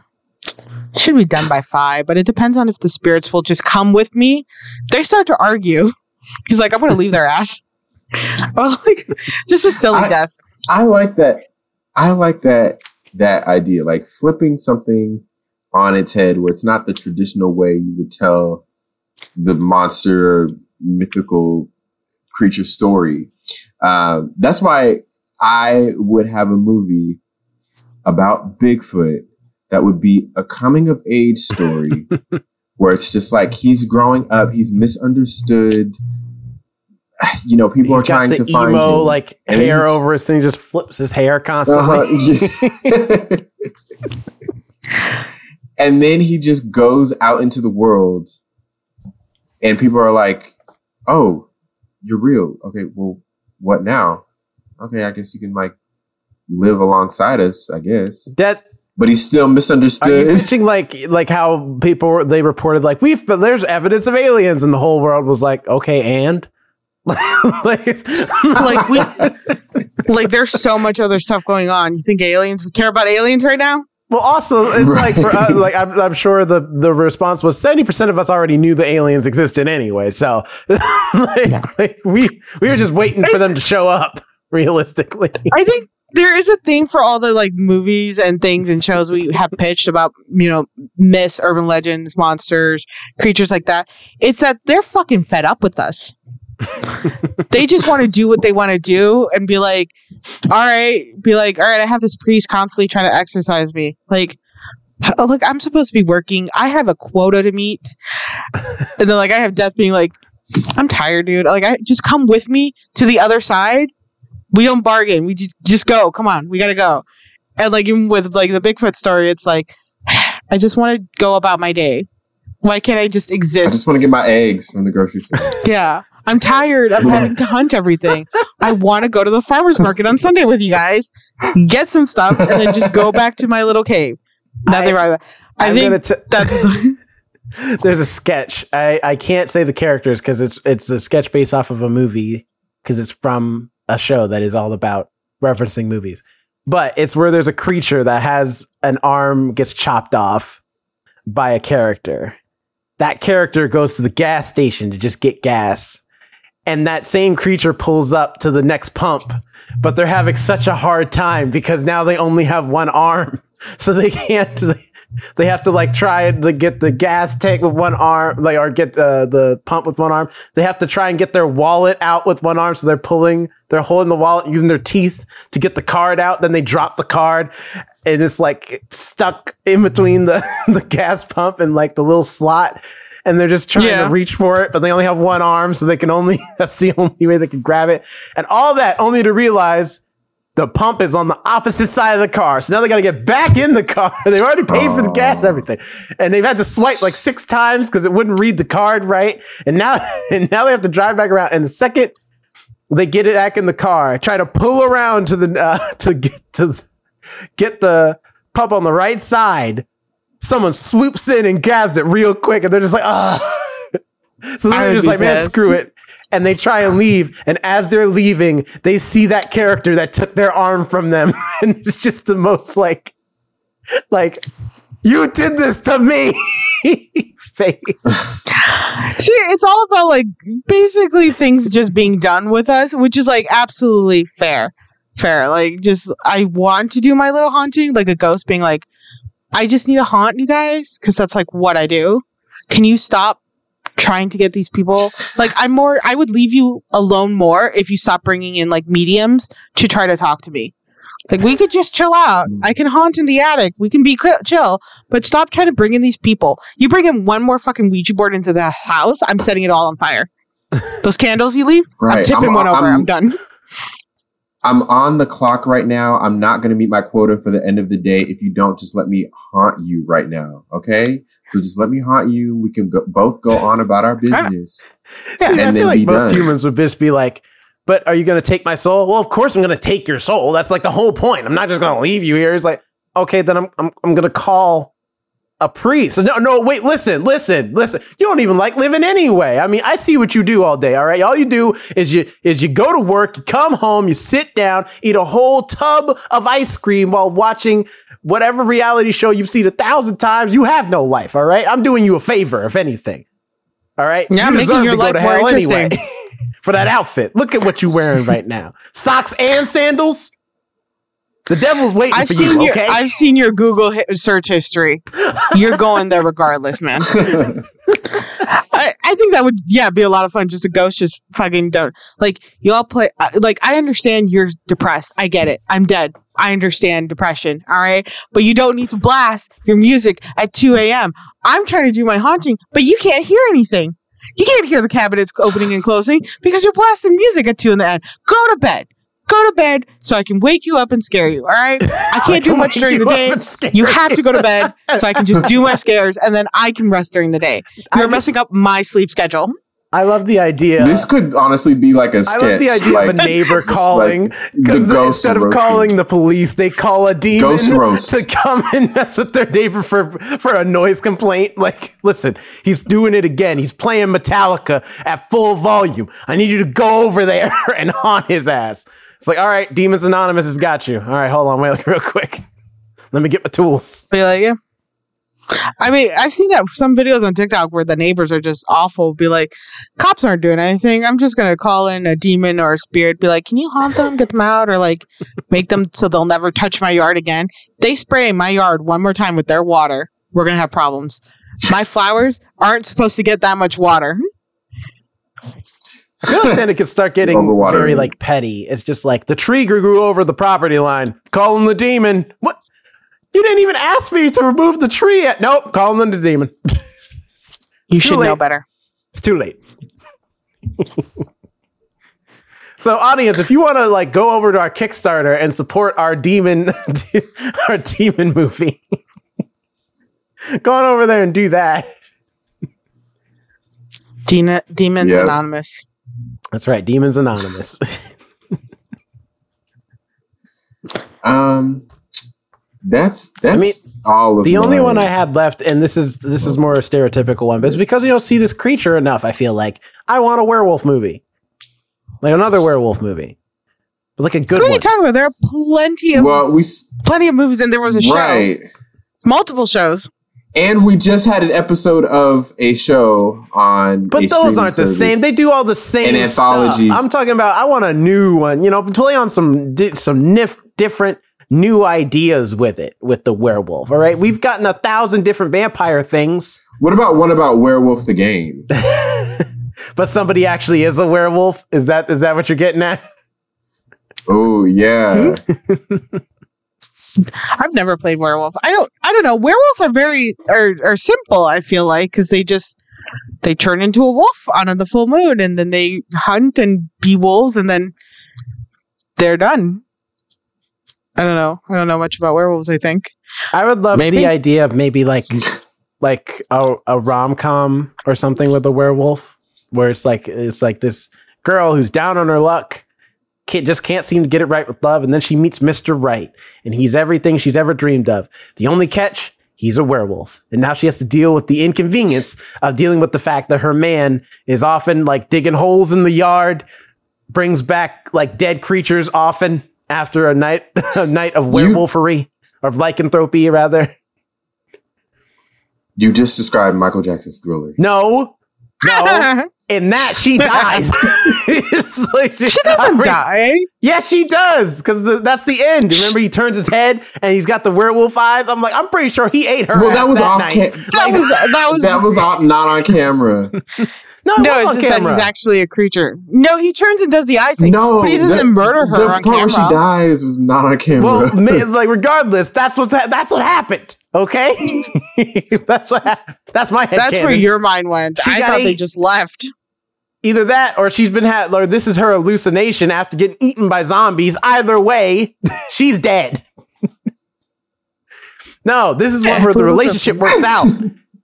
Should be done by five, but it depends on if the spirits will just come with me. They start to argue. He's like, I'm going to leave their ass. Or oh, like, just a silly I- death. I like that. I like that that idea, like flipping something on its head, where it's not the traditional way you would tell the monster mythical creature story. Um, that's why I would have a movie about Bigfoot that would be a coming of age story, where it's just like he's growing up, he's misunderstood. You know, people He's are trying to find emo him. like And hair over his thing, just flips his hair constantly. Uh-huh. and then he just goes out into the world, and people are like, "Oh, you're real. Okay, well, what now? Okay, I guess you can like live alongside us. I guess." That But he's still misunderstood. Are you pitching like like how people they reported like we've there's evidence of aliens and the whole world was like okay and like, Like, we, like, there's so much other stuff going on. You think aliens, we care about aliens right now? well also it's like for us, uh, like I'm, I'm sure the the response was 70% of us already knew the aliens existed anyway so like, like, we we were just waiting for them to show up realistically I think there is a thing for all the like movies and things and shows we have pitched about, you know, myths, urban legends, monsters, creatures like that. It's that they're fucking fed up with us. They just want to do what they want to do and be like, all right, be like, all right, I have this priest constantly trying to exercise me. Like, oh, look, I'm supposed to be working. I have a quota to meet. and then like I have death being like, I'm tired, dude. Like I just come with me to the other side. We don't bargain. We just just go. Come on, we gotta go. And like even with like the Bigfoot story, it's like I just want to go about my day. Why can't I just exist? I just want to get my eggs from the grocery store. yeah. I'm tired of having to hunt everything. I want to go to the farmer's market on Sunday with you guys, get some stuff, and then just go back to my little cave. Nothing I- wrong with that. I I'm think t- that's There's a sketch. I, I can't say the characters because it's it's a sketch based off of a movie because it's from a show that is all about referencing movies. But it's where there's a creature that has an arm gets chopped off by a character. That character goes to the gas station to just get gas. And that same creature pulls up to the next pump, but they're having such a hard time because now they only have one arm. So they can't, they have to like try like, get the gas tank with one arm, like, or get uh, the pump with one arm. They have to try and get their wallet out with one arm. So they're pulling, they're holding the wallet using their teeth to get the card out. Then they drop the card and it's like stuck in between the, the gas pump and like the little slot. And they're just trying Yeah. to reach for it, but they only have one arm. So they can only, that's the only way they can grab it. And all that only to realize the pump is on the opposite side of the car. So now they got to get back in the car. They've already paid for the gas, everything. And they've had to swipe like six times because it wouldn't read the card right. And now, and now they have to drive back around. And the second they get it back in the car, try to pull around to the, uh, to get to get the pump on the right side, someone swoops in and grabs it real quick. And they're just like, ah. So they're just be like, man, pissed. screw it. And they try and leave. And as they're leaving, they see that character that took their arm from them. And it's just the most like, like, you did this to me. Face. See, it's all about like basically things just being done with us, which is like absolutely fair. Fair. Like just I want to do my little haunting, like a ghost being like, I just need to haunt you guys because that's like what I do. Can you stop trying to get these people? Like I'm more I would leave you alone more if you stop bringing in like mediums to try to talk to me. Like we could just chill out. I can haunt in the attic. We can be qu- chill, but stop trying to bring in these people. You bring in one more fucking Ouija board into the house, I'm setting it all on fire. Those candles you leave, I'm tipping I'm- one over. I'm- I'm, done. I'm on the clock right now. I'm not going to meet my quota for the end of the day if you don't just let me haunt you right now. Okay. So just let me haunt you. We can go, both go on about our business. Yeah, And I then feel like be most done. humans would just be like, but are you going to take my soul? Well, of course I'm going to take your soul. That's like the whole point. I'm not just going to leave you here. It's like, okay, then I'm, I'm, I'm going to call a priest. No, no, wait, listen, listen, listen. You don't even like living anyway. I mean, I see what you do all day. All right. All you do is you, is you go to work, you come home, you sit down, eat a whole tub of ice cream while watching whatever reality show you've seen a thousand times. You have no life. All right. I'm doing you a favor, if anything. All right. Yeah, you making your life more interesting. anyway for that outfit. Look at what you're wearing right now. Socks and sandals. The devil's waiting I've for seen you, your okay? I've seen your Google hi- search history. You're going there regardless, man. I, I think that would yeah be a lot of fun. Just a ghost, just fucking don't like you all play. I- Like I understand you're depressed. I get it. I'm dead. I understand depression. All right, but you don't need to blast your music at 2 a.m. I'm trying to do my haunting, but you can't hear anything. You can't hear the cabinets opening and closing because you're blasting music at two in the end. Go to bed. Go to bed so I can wake you up and scare you. All right. I can't do can much during the day. You have to go to bed so I can just do my scares and then I can rest during the day. You're just- messing up my sleep schedule. I love the idea. This could honestly be like a sketch. love the idea like, of a neighbor calling because the ghost instead of roasting. calling the police, they call a demon Ghost roast. to come and mess with their neighbor for for a noise complaint. Like, listen, he's doing it again. He's playing Metallica at full volume. I need you to go over there and haunt his ass. It's like, all right, Demons Anonymous has got you. All right, hold on, wait, like, real quick. Let me get my tools. Be like, yeah. I mean, I've seen that some videos on TikTok where the neighbors are just awful. Be like, cops aren't doing anything. I'm just gonna call in a demon or a spirit. Be like, can you haunt them, get them out, or like make them so they'll never touch my yard again. They spray my yard one more time with their water. We're gonna have problems. My flowers aren't supposed to get that much water. I feel like then it could start getting Overwatering. very like petty. It's just like the tree grew, grew over the property line. Call him the demon. What? You didn't even ask me to remove the tree yet. Nope, Call him the demon. You Too should know better. It's too late. so, audience, if you want to like go over to our Kickstarter and support our demon, our demon movie, go on over there and do that. Dena- Demons Yeah. Anonymous. That's right, Demons Anonymous. Um, that's that's mean, all of the only one I had left, and this is this is more a stereotypical one, but it's because you don't see this creature enough. I feel like I want a werewolf movie, like another werewolf movie, but like a good What are one. you talking about? There are plenty of Well, we plenty of movies, and there was a show, right, multiple shows. And we just had an episode of a show on. But those aren't the same. They do all the same An anthology. stuff. I'm talking about. I want a new one. You know, play on some di- some nif- different new ideas with it with the werewolf. All right, we've gotten a thousand different vampire things, What about one about Werewolf the Game? but somebody actually is a werewolf. Is that is that what you're getting at? Oh yeah, I've never played werewolf. I don't. I don't know. Werewolves are very are are simple. I feel like because they just they turn into a wolf on the full moon, and then they hunt and be wolves, and then they're done. I don't know. I don't know much about werewolves. I think I would love Maybe. the idea of maybe like like a, a rom com or something with a werewolf, where it's like it's like this girl who's down on her luck, can't, just can't seem to get it right with love, and then she meets Mister Right, and he's everything she's ever dreamed of. The only catch. He's a werewolf. And now she has to deal with the inconvenience of dealing with the fact that her man is often like digging holes in the yard, brings back like dead creatures often after a night a night of werewolfery or of lycanthropy rather. you just described Michael Jackson's Thriller. No, no. In that she dies. it's like she, she doesn't I re- die. Yeah, she does because that's the end. Remember, he turns his head and he's got the werewolf eyes. I'm like, I'm pretty sure he ate her. Well, that was off. night. Ca- That was that was that was off, not on camera. no, it no. was It's on just camera. that he's actually a creature. No, he turns and does the eyes thing. No, but he doesn't that- murder her the on part where she dies was not on camera. well, like regardless, that's what's ha- that's what happened. Okay, that's what hap- that's my head. That's where your mind went. She I got thought they just left. either that or she's been had or this is her hallucination after getting eaten by zombies. Either way, she's dead. no, this is one where the relationship works out,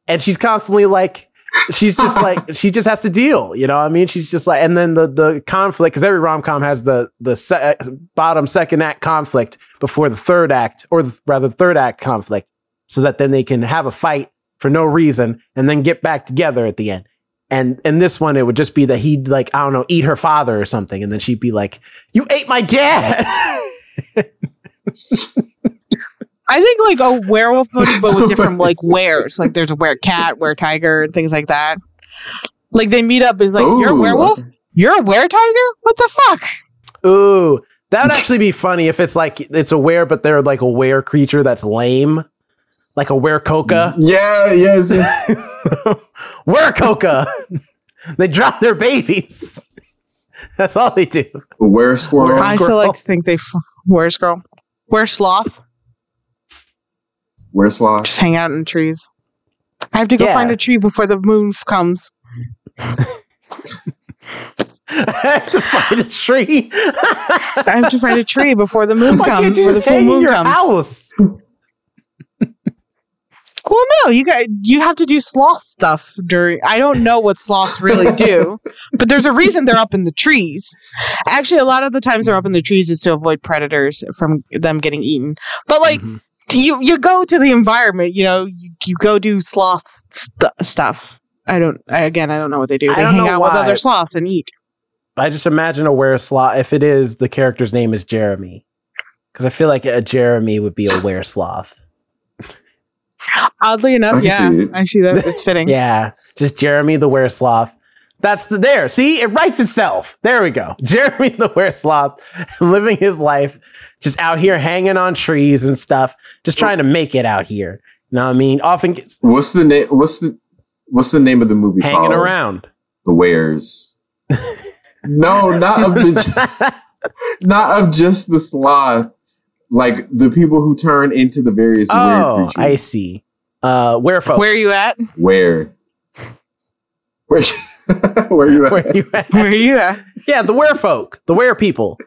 and she's constantly like. She's just like she just has to deal, you know. what I mean, she's just like, and then the the conflict because every rom com has the the se- uh, bottom second act conflict before the third act, or the, rather the third act conflict, so that then they can have a fight for no reason and then get back together at the end. And in this one, it would just be that he'd like, I don't know, eat her father or something. And then she'd be like, You ate my dad. I think like a werewolf movie, but with different like wares. Like there's a were cat, were tiger, and things like that. Like they meet up. Is like you're a werewolf. You're a were tiger. What the fuck? Ooh, that would actually be funny if it's like it's a were, but they're like a were creature that's lame. Like a were quokka. yeah, yes. yes. were quokka. they drop their babies. That's all they do. Where squirrel? I still like to think they. F- where's girl? Where's sloth? Where sloth? Just hang out in trees. I have to go Yeah. find a tree before the moon f- comes. I have to find a tree. I have to find a tree before the moon Why comes. can't you Before the full hang in moon your comes. house? Well, no, you got you have to do sloth stuff during. I don't know what sloths really do, but there's a reason they're up in the trees. Actually, a lot of the times they're up in the trees is to avoid predators from them getting eaten. But like Mhm. you, you go to the environment. You know, you, you go do sloth st- stuff. I don't. I, again, I don't know what they do. They hang know out with other sloths and eat. I just imagine a were sloth. If it is, the character's name is Jeremy, because I feel like a Jeremy would be a were sloth. Oddly enough, can yeah, see it. I see that. It's fitting. Yeah, just Jeremy the Weresloth. That's the there. See, it writes itself. There we go. Jeremy the Weresloth living his life, just out here hanging on trees and stuff, just trying to make it out here. You know what I mean? Often gets What's the name? What's the What's the name of the movie? hanging called? around. The Wares. no, not of the not of just the sloth. Like the people who turn into the various oh, weird I see. Uh, werefolk. Where are you at? Where? Where? Where you at? Where you at? Where are you at? Yeah, the where folk, the were people.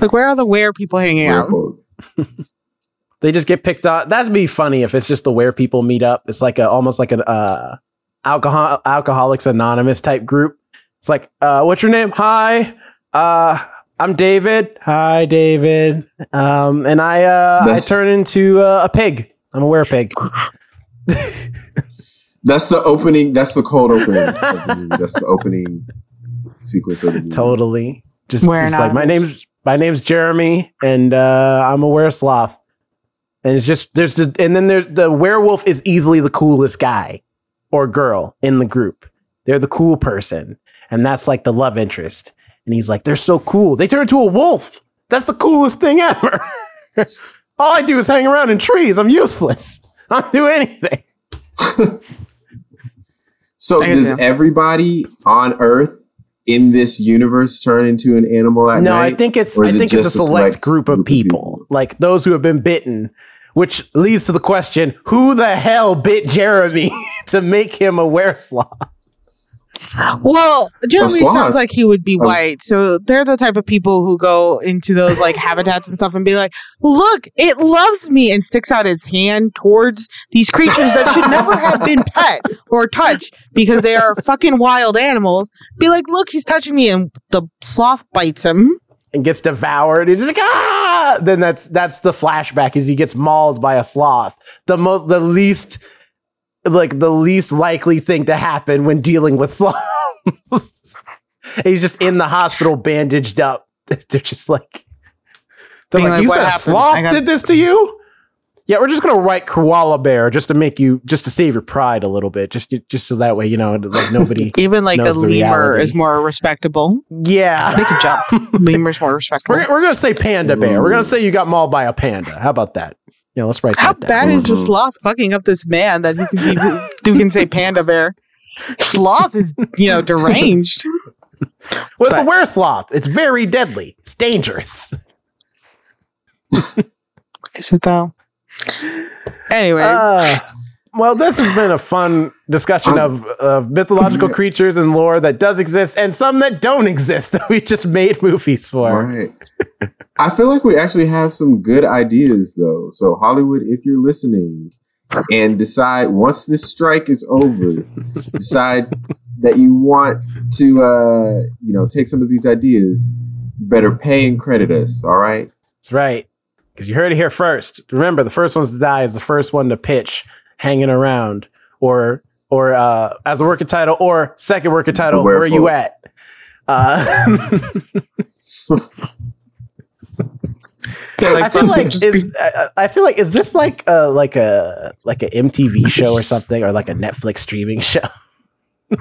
Like, where are the where people hanging out? Where- They just get picked on. That'd be funny if it's just the where people meet up. It's like a almost like an uh, alcohol Alcoholics Anonymous type group. It's like, uh, what's your name? Hi, uh, I'm David. Hi, David. Um, and I uh, I turn into uh, a pig. I'm a were pig. That's the opening. That's the cold opening. Of the movie. That's the opening sequence of the movie. Totally. Just, Were just like my name's my name's Jeremy, and uh, I'm a were sloth. And it's just there's just and then there's the werewolf is easily the coolest guy or girl in the group. They're the cool person, and that's like the love interest. And he's like, they're so cool. They turn into a wolf. That's the coolest thing ever. All I do is hang around in trees. I'm useless. I don't do anything. So I does you. everybody on Earth in this universe turn into an animal at No, night? I think it's I is it think it's a just a select, select group of group of people, people? like those who have been bitten, which leads to the question: Who the hell bit Jeremy to make him a weresloth? Well, Jeremy sounds like he would be Oh. white. So they're the type of people who go into those like habitats and stuff and be like, look, it loves me and sticks out its hand towards these creatures that should never have been pet or touched because they are fucking wild animals. Be like, look, he's touching me. And the sloth bites him. and gets devoured. He's just like ah. Then that's that's the flashback is he gets mauled by a sloth. The most the least like the least likely thing to happen when dealing with sloths. He's just in the hospital bandaged up. They're just like they're like, like, you said sloth got- did this to you? Yeah, we're just gonna write koala bear just to make you just to save your pride a little bit, just just so that way you know like nobody. Even like a lemur is more respectable. yeah, They can jump. Lemur's more respectable. We're, we're gonna say panda bear. We're gonna say you got mauled by a panda. How about that? Yeah, let's write How that down. bad is the Mhm. sloth fucking up this man that you can, be, you can say panda bear? Sloth is, you know, deranged. Well, it's a but- were sloth. It's very deadly. It's dangerous. Is it though? Anyway, Uh, well, this has been a fun discussion of, of mythological creatures and lore that does exist and some that don't exist that we just made movies for. Right. I feel like we actually have some good ideas though. So Hollywood, if you're listening and decide once this strike is over, decide that you want to uh, you know, take some of these ideas, you better pay and credit us, all right? That's right. Because you heard it here first. Remember, the first ones to die is the first one to pitch hanging around or or uh, as a working title or second working title, Where where are you at? Uh, I feel like is I, I feel like is this like a like a like an MTV show or something or like a Netflix streaming show?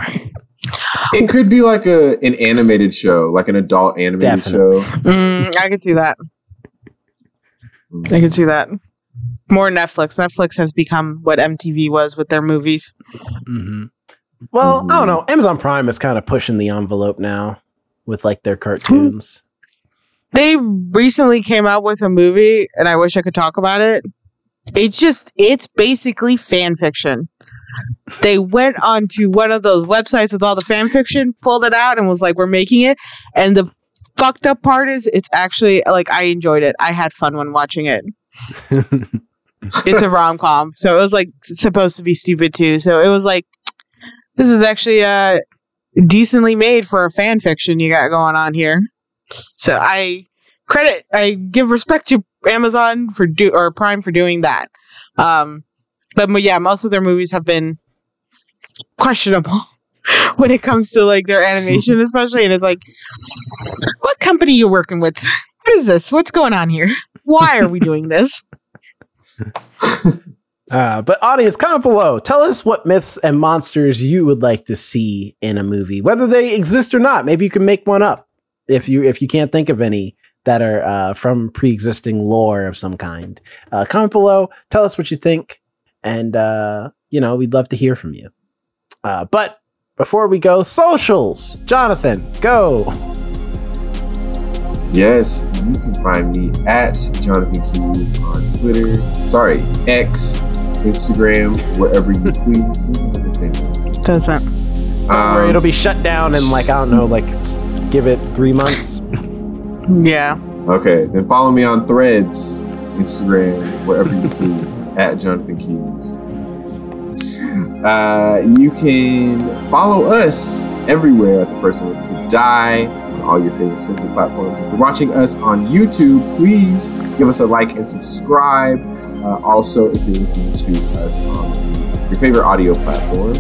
It could be like a an animated show, like an adult animated Definitely. show. mm, I could see that. I could see that. More Netflix. Netflix has become what MTV was with their movies. Mm-hmm. Well, I don't know. Amazon Prime is kind of pushing the envelope now with like their cartoons. They recently came out with a movie, and I wish I could talk about it. It's just, it's basically fan fiction. They went onto one of those websites with all the fan fiction, pulled it out, and was like, "We're making it." And the fucked up part is, it's actually like I enjoyed it. I had fun when watching it. It's a rom com, so it was like supposed to be stupid too. So it was like, this is actually uh decently made for a fan fiction you got going on here. So I credit, I give respect to Amazon for do or Prime for doing that. Um, but yeah, most of their movies have been questionable when it comes to like their animation, especially. And it's like, what company you working with? What is this? What's going on here? Why are we doing this? Uh, but audience, comment below. Tell us what myths and monsters you would like to see in a movie, whether they exist or not. Maybe you can make one up if you if you can't think of any that are uh, from pre-existing lore of some kind. Uh, comment below. Tell us what you think, and uh, you know we'd love to hear from you. Uh, but before we go, socials. Jonathan, go. Yes, you can find me at Jonathan Keys on Twitter. Sorry, X, Instagram, wherever you please. Doesn't. Um, it'll be shut down in like I don't know, like give it three months. Yeah. Okay, then follow me on Threads, Instagram, wherever you please, at Jonathan Keys. Uh, you can follow us everywhere at the first one is to die on all your favorite social platforms. If you're watching us on YouTube, please give us a like and subscribe. Uh, also, if you're listening to us on your favorite audio platform,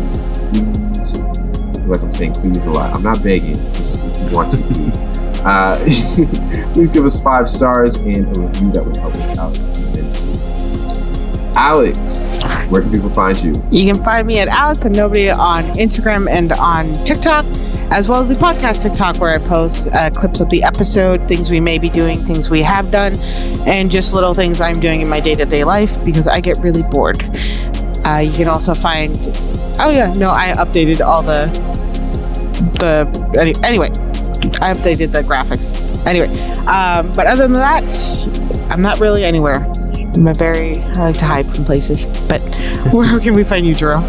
please. I feel like I'm saying please a lot. I'm not begging, just if you want to. Please. Uh, please give us five stars and a review that would help us out immensely. Alex, where can people find you? You can find me at Alex and Nobody on Instagram and on TikTok, as well as the podcast TikTok, where I post uh, clips of the episode, things we may be doing, things we have done, and just little things I'm doing in my day to day life because I get really bored. Uh, you can also find. Oh yeah, no, I updated all the the any, anyway. I updated the graphics. Anyway, um, but other than that, I'm not really anywhere. I'm a very I like to hide from places. But where can we find you, Jerome?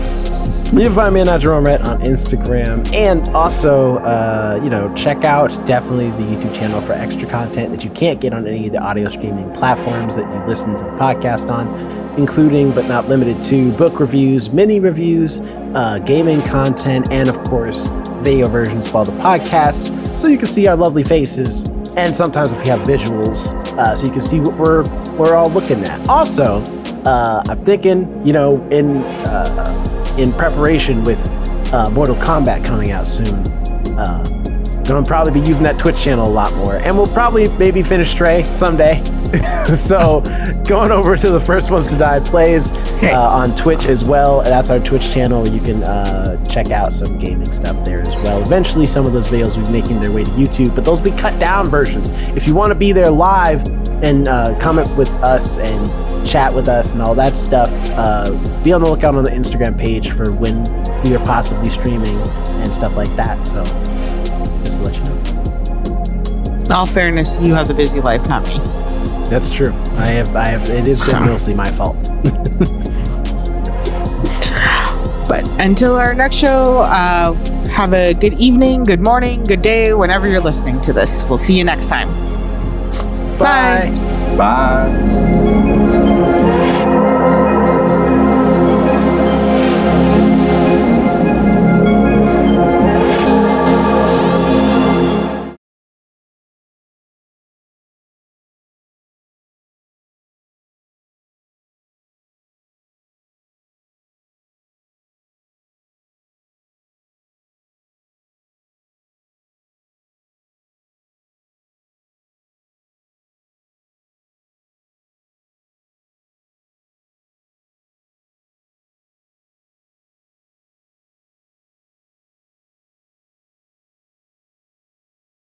You can find me at Jerome Rett on Instagram, and also, uh, you know, check out definitely the YouTube channel for extra content that you can't get on any of the audio streaming platforms that you listen to the podcast on, including but not limited to book reviews, mini reviews, uh, gaming content, and of course, video versions of all the podcasts, so you can see our lovely faces, and sometimes if we have visuals, uh, so you can see what we're we're all looking at. Also, uh, I'm thinking, you know, in uh, in preparation with uh, Mortal Kombat coming out soon. Uh, gonna probably be using that Twitch channel a lot more, and we'll probably maybe finish Stray someday. so, going over to the First Ones to Die plays uh, on Twitch as well. That's our Twitch channel. You can uh, check out some gaming stuff there as well. Eventually, some of those videos will be making their way to YouTube, but those will be cut down versions. If you want to be there live and uh, comment with us and chat with us and all that stuff, uh, be on the lookout on the Instagram page for when we are possibly streaming and stuff like that. So, just to let you know. In all fairness, you have the busy life, not me. That's true. I have, I have. It has been mostly my fault. But until our next show, uh, have a good evening, good morning, good day, whenever you're listening to this. We'll see you next time. Bye. Bye.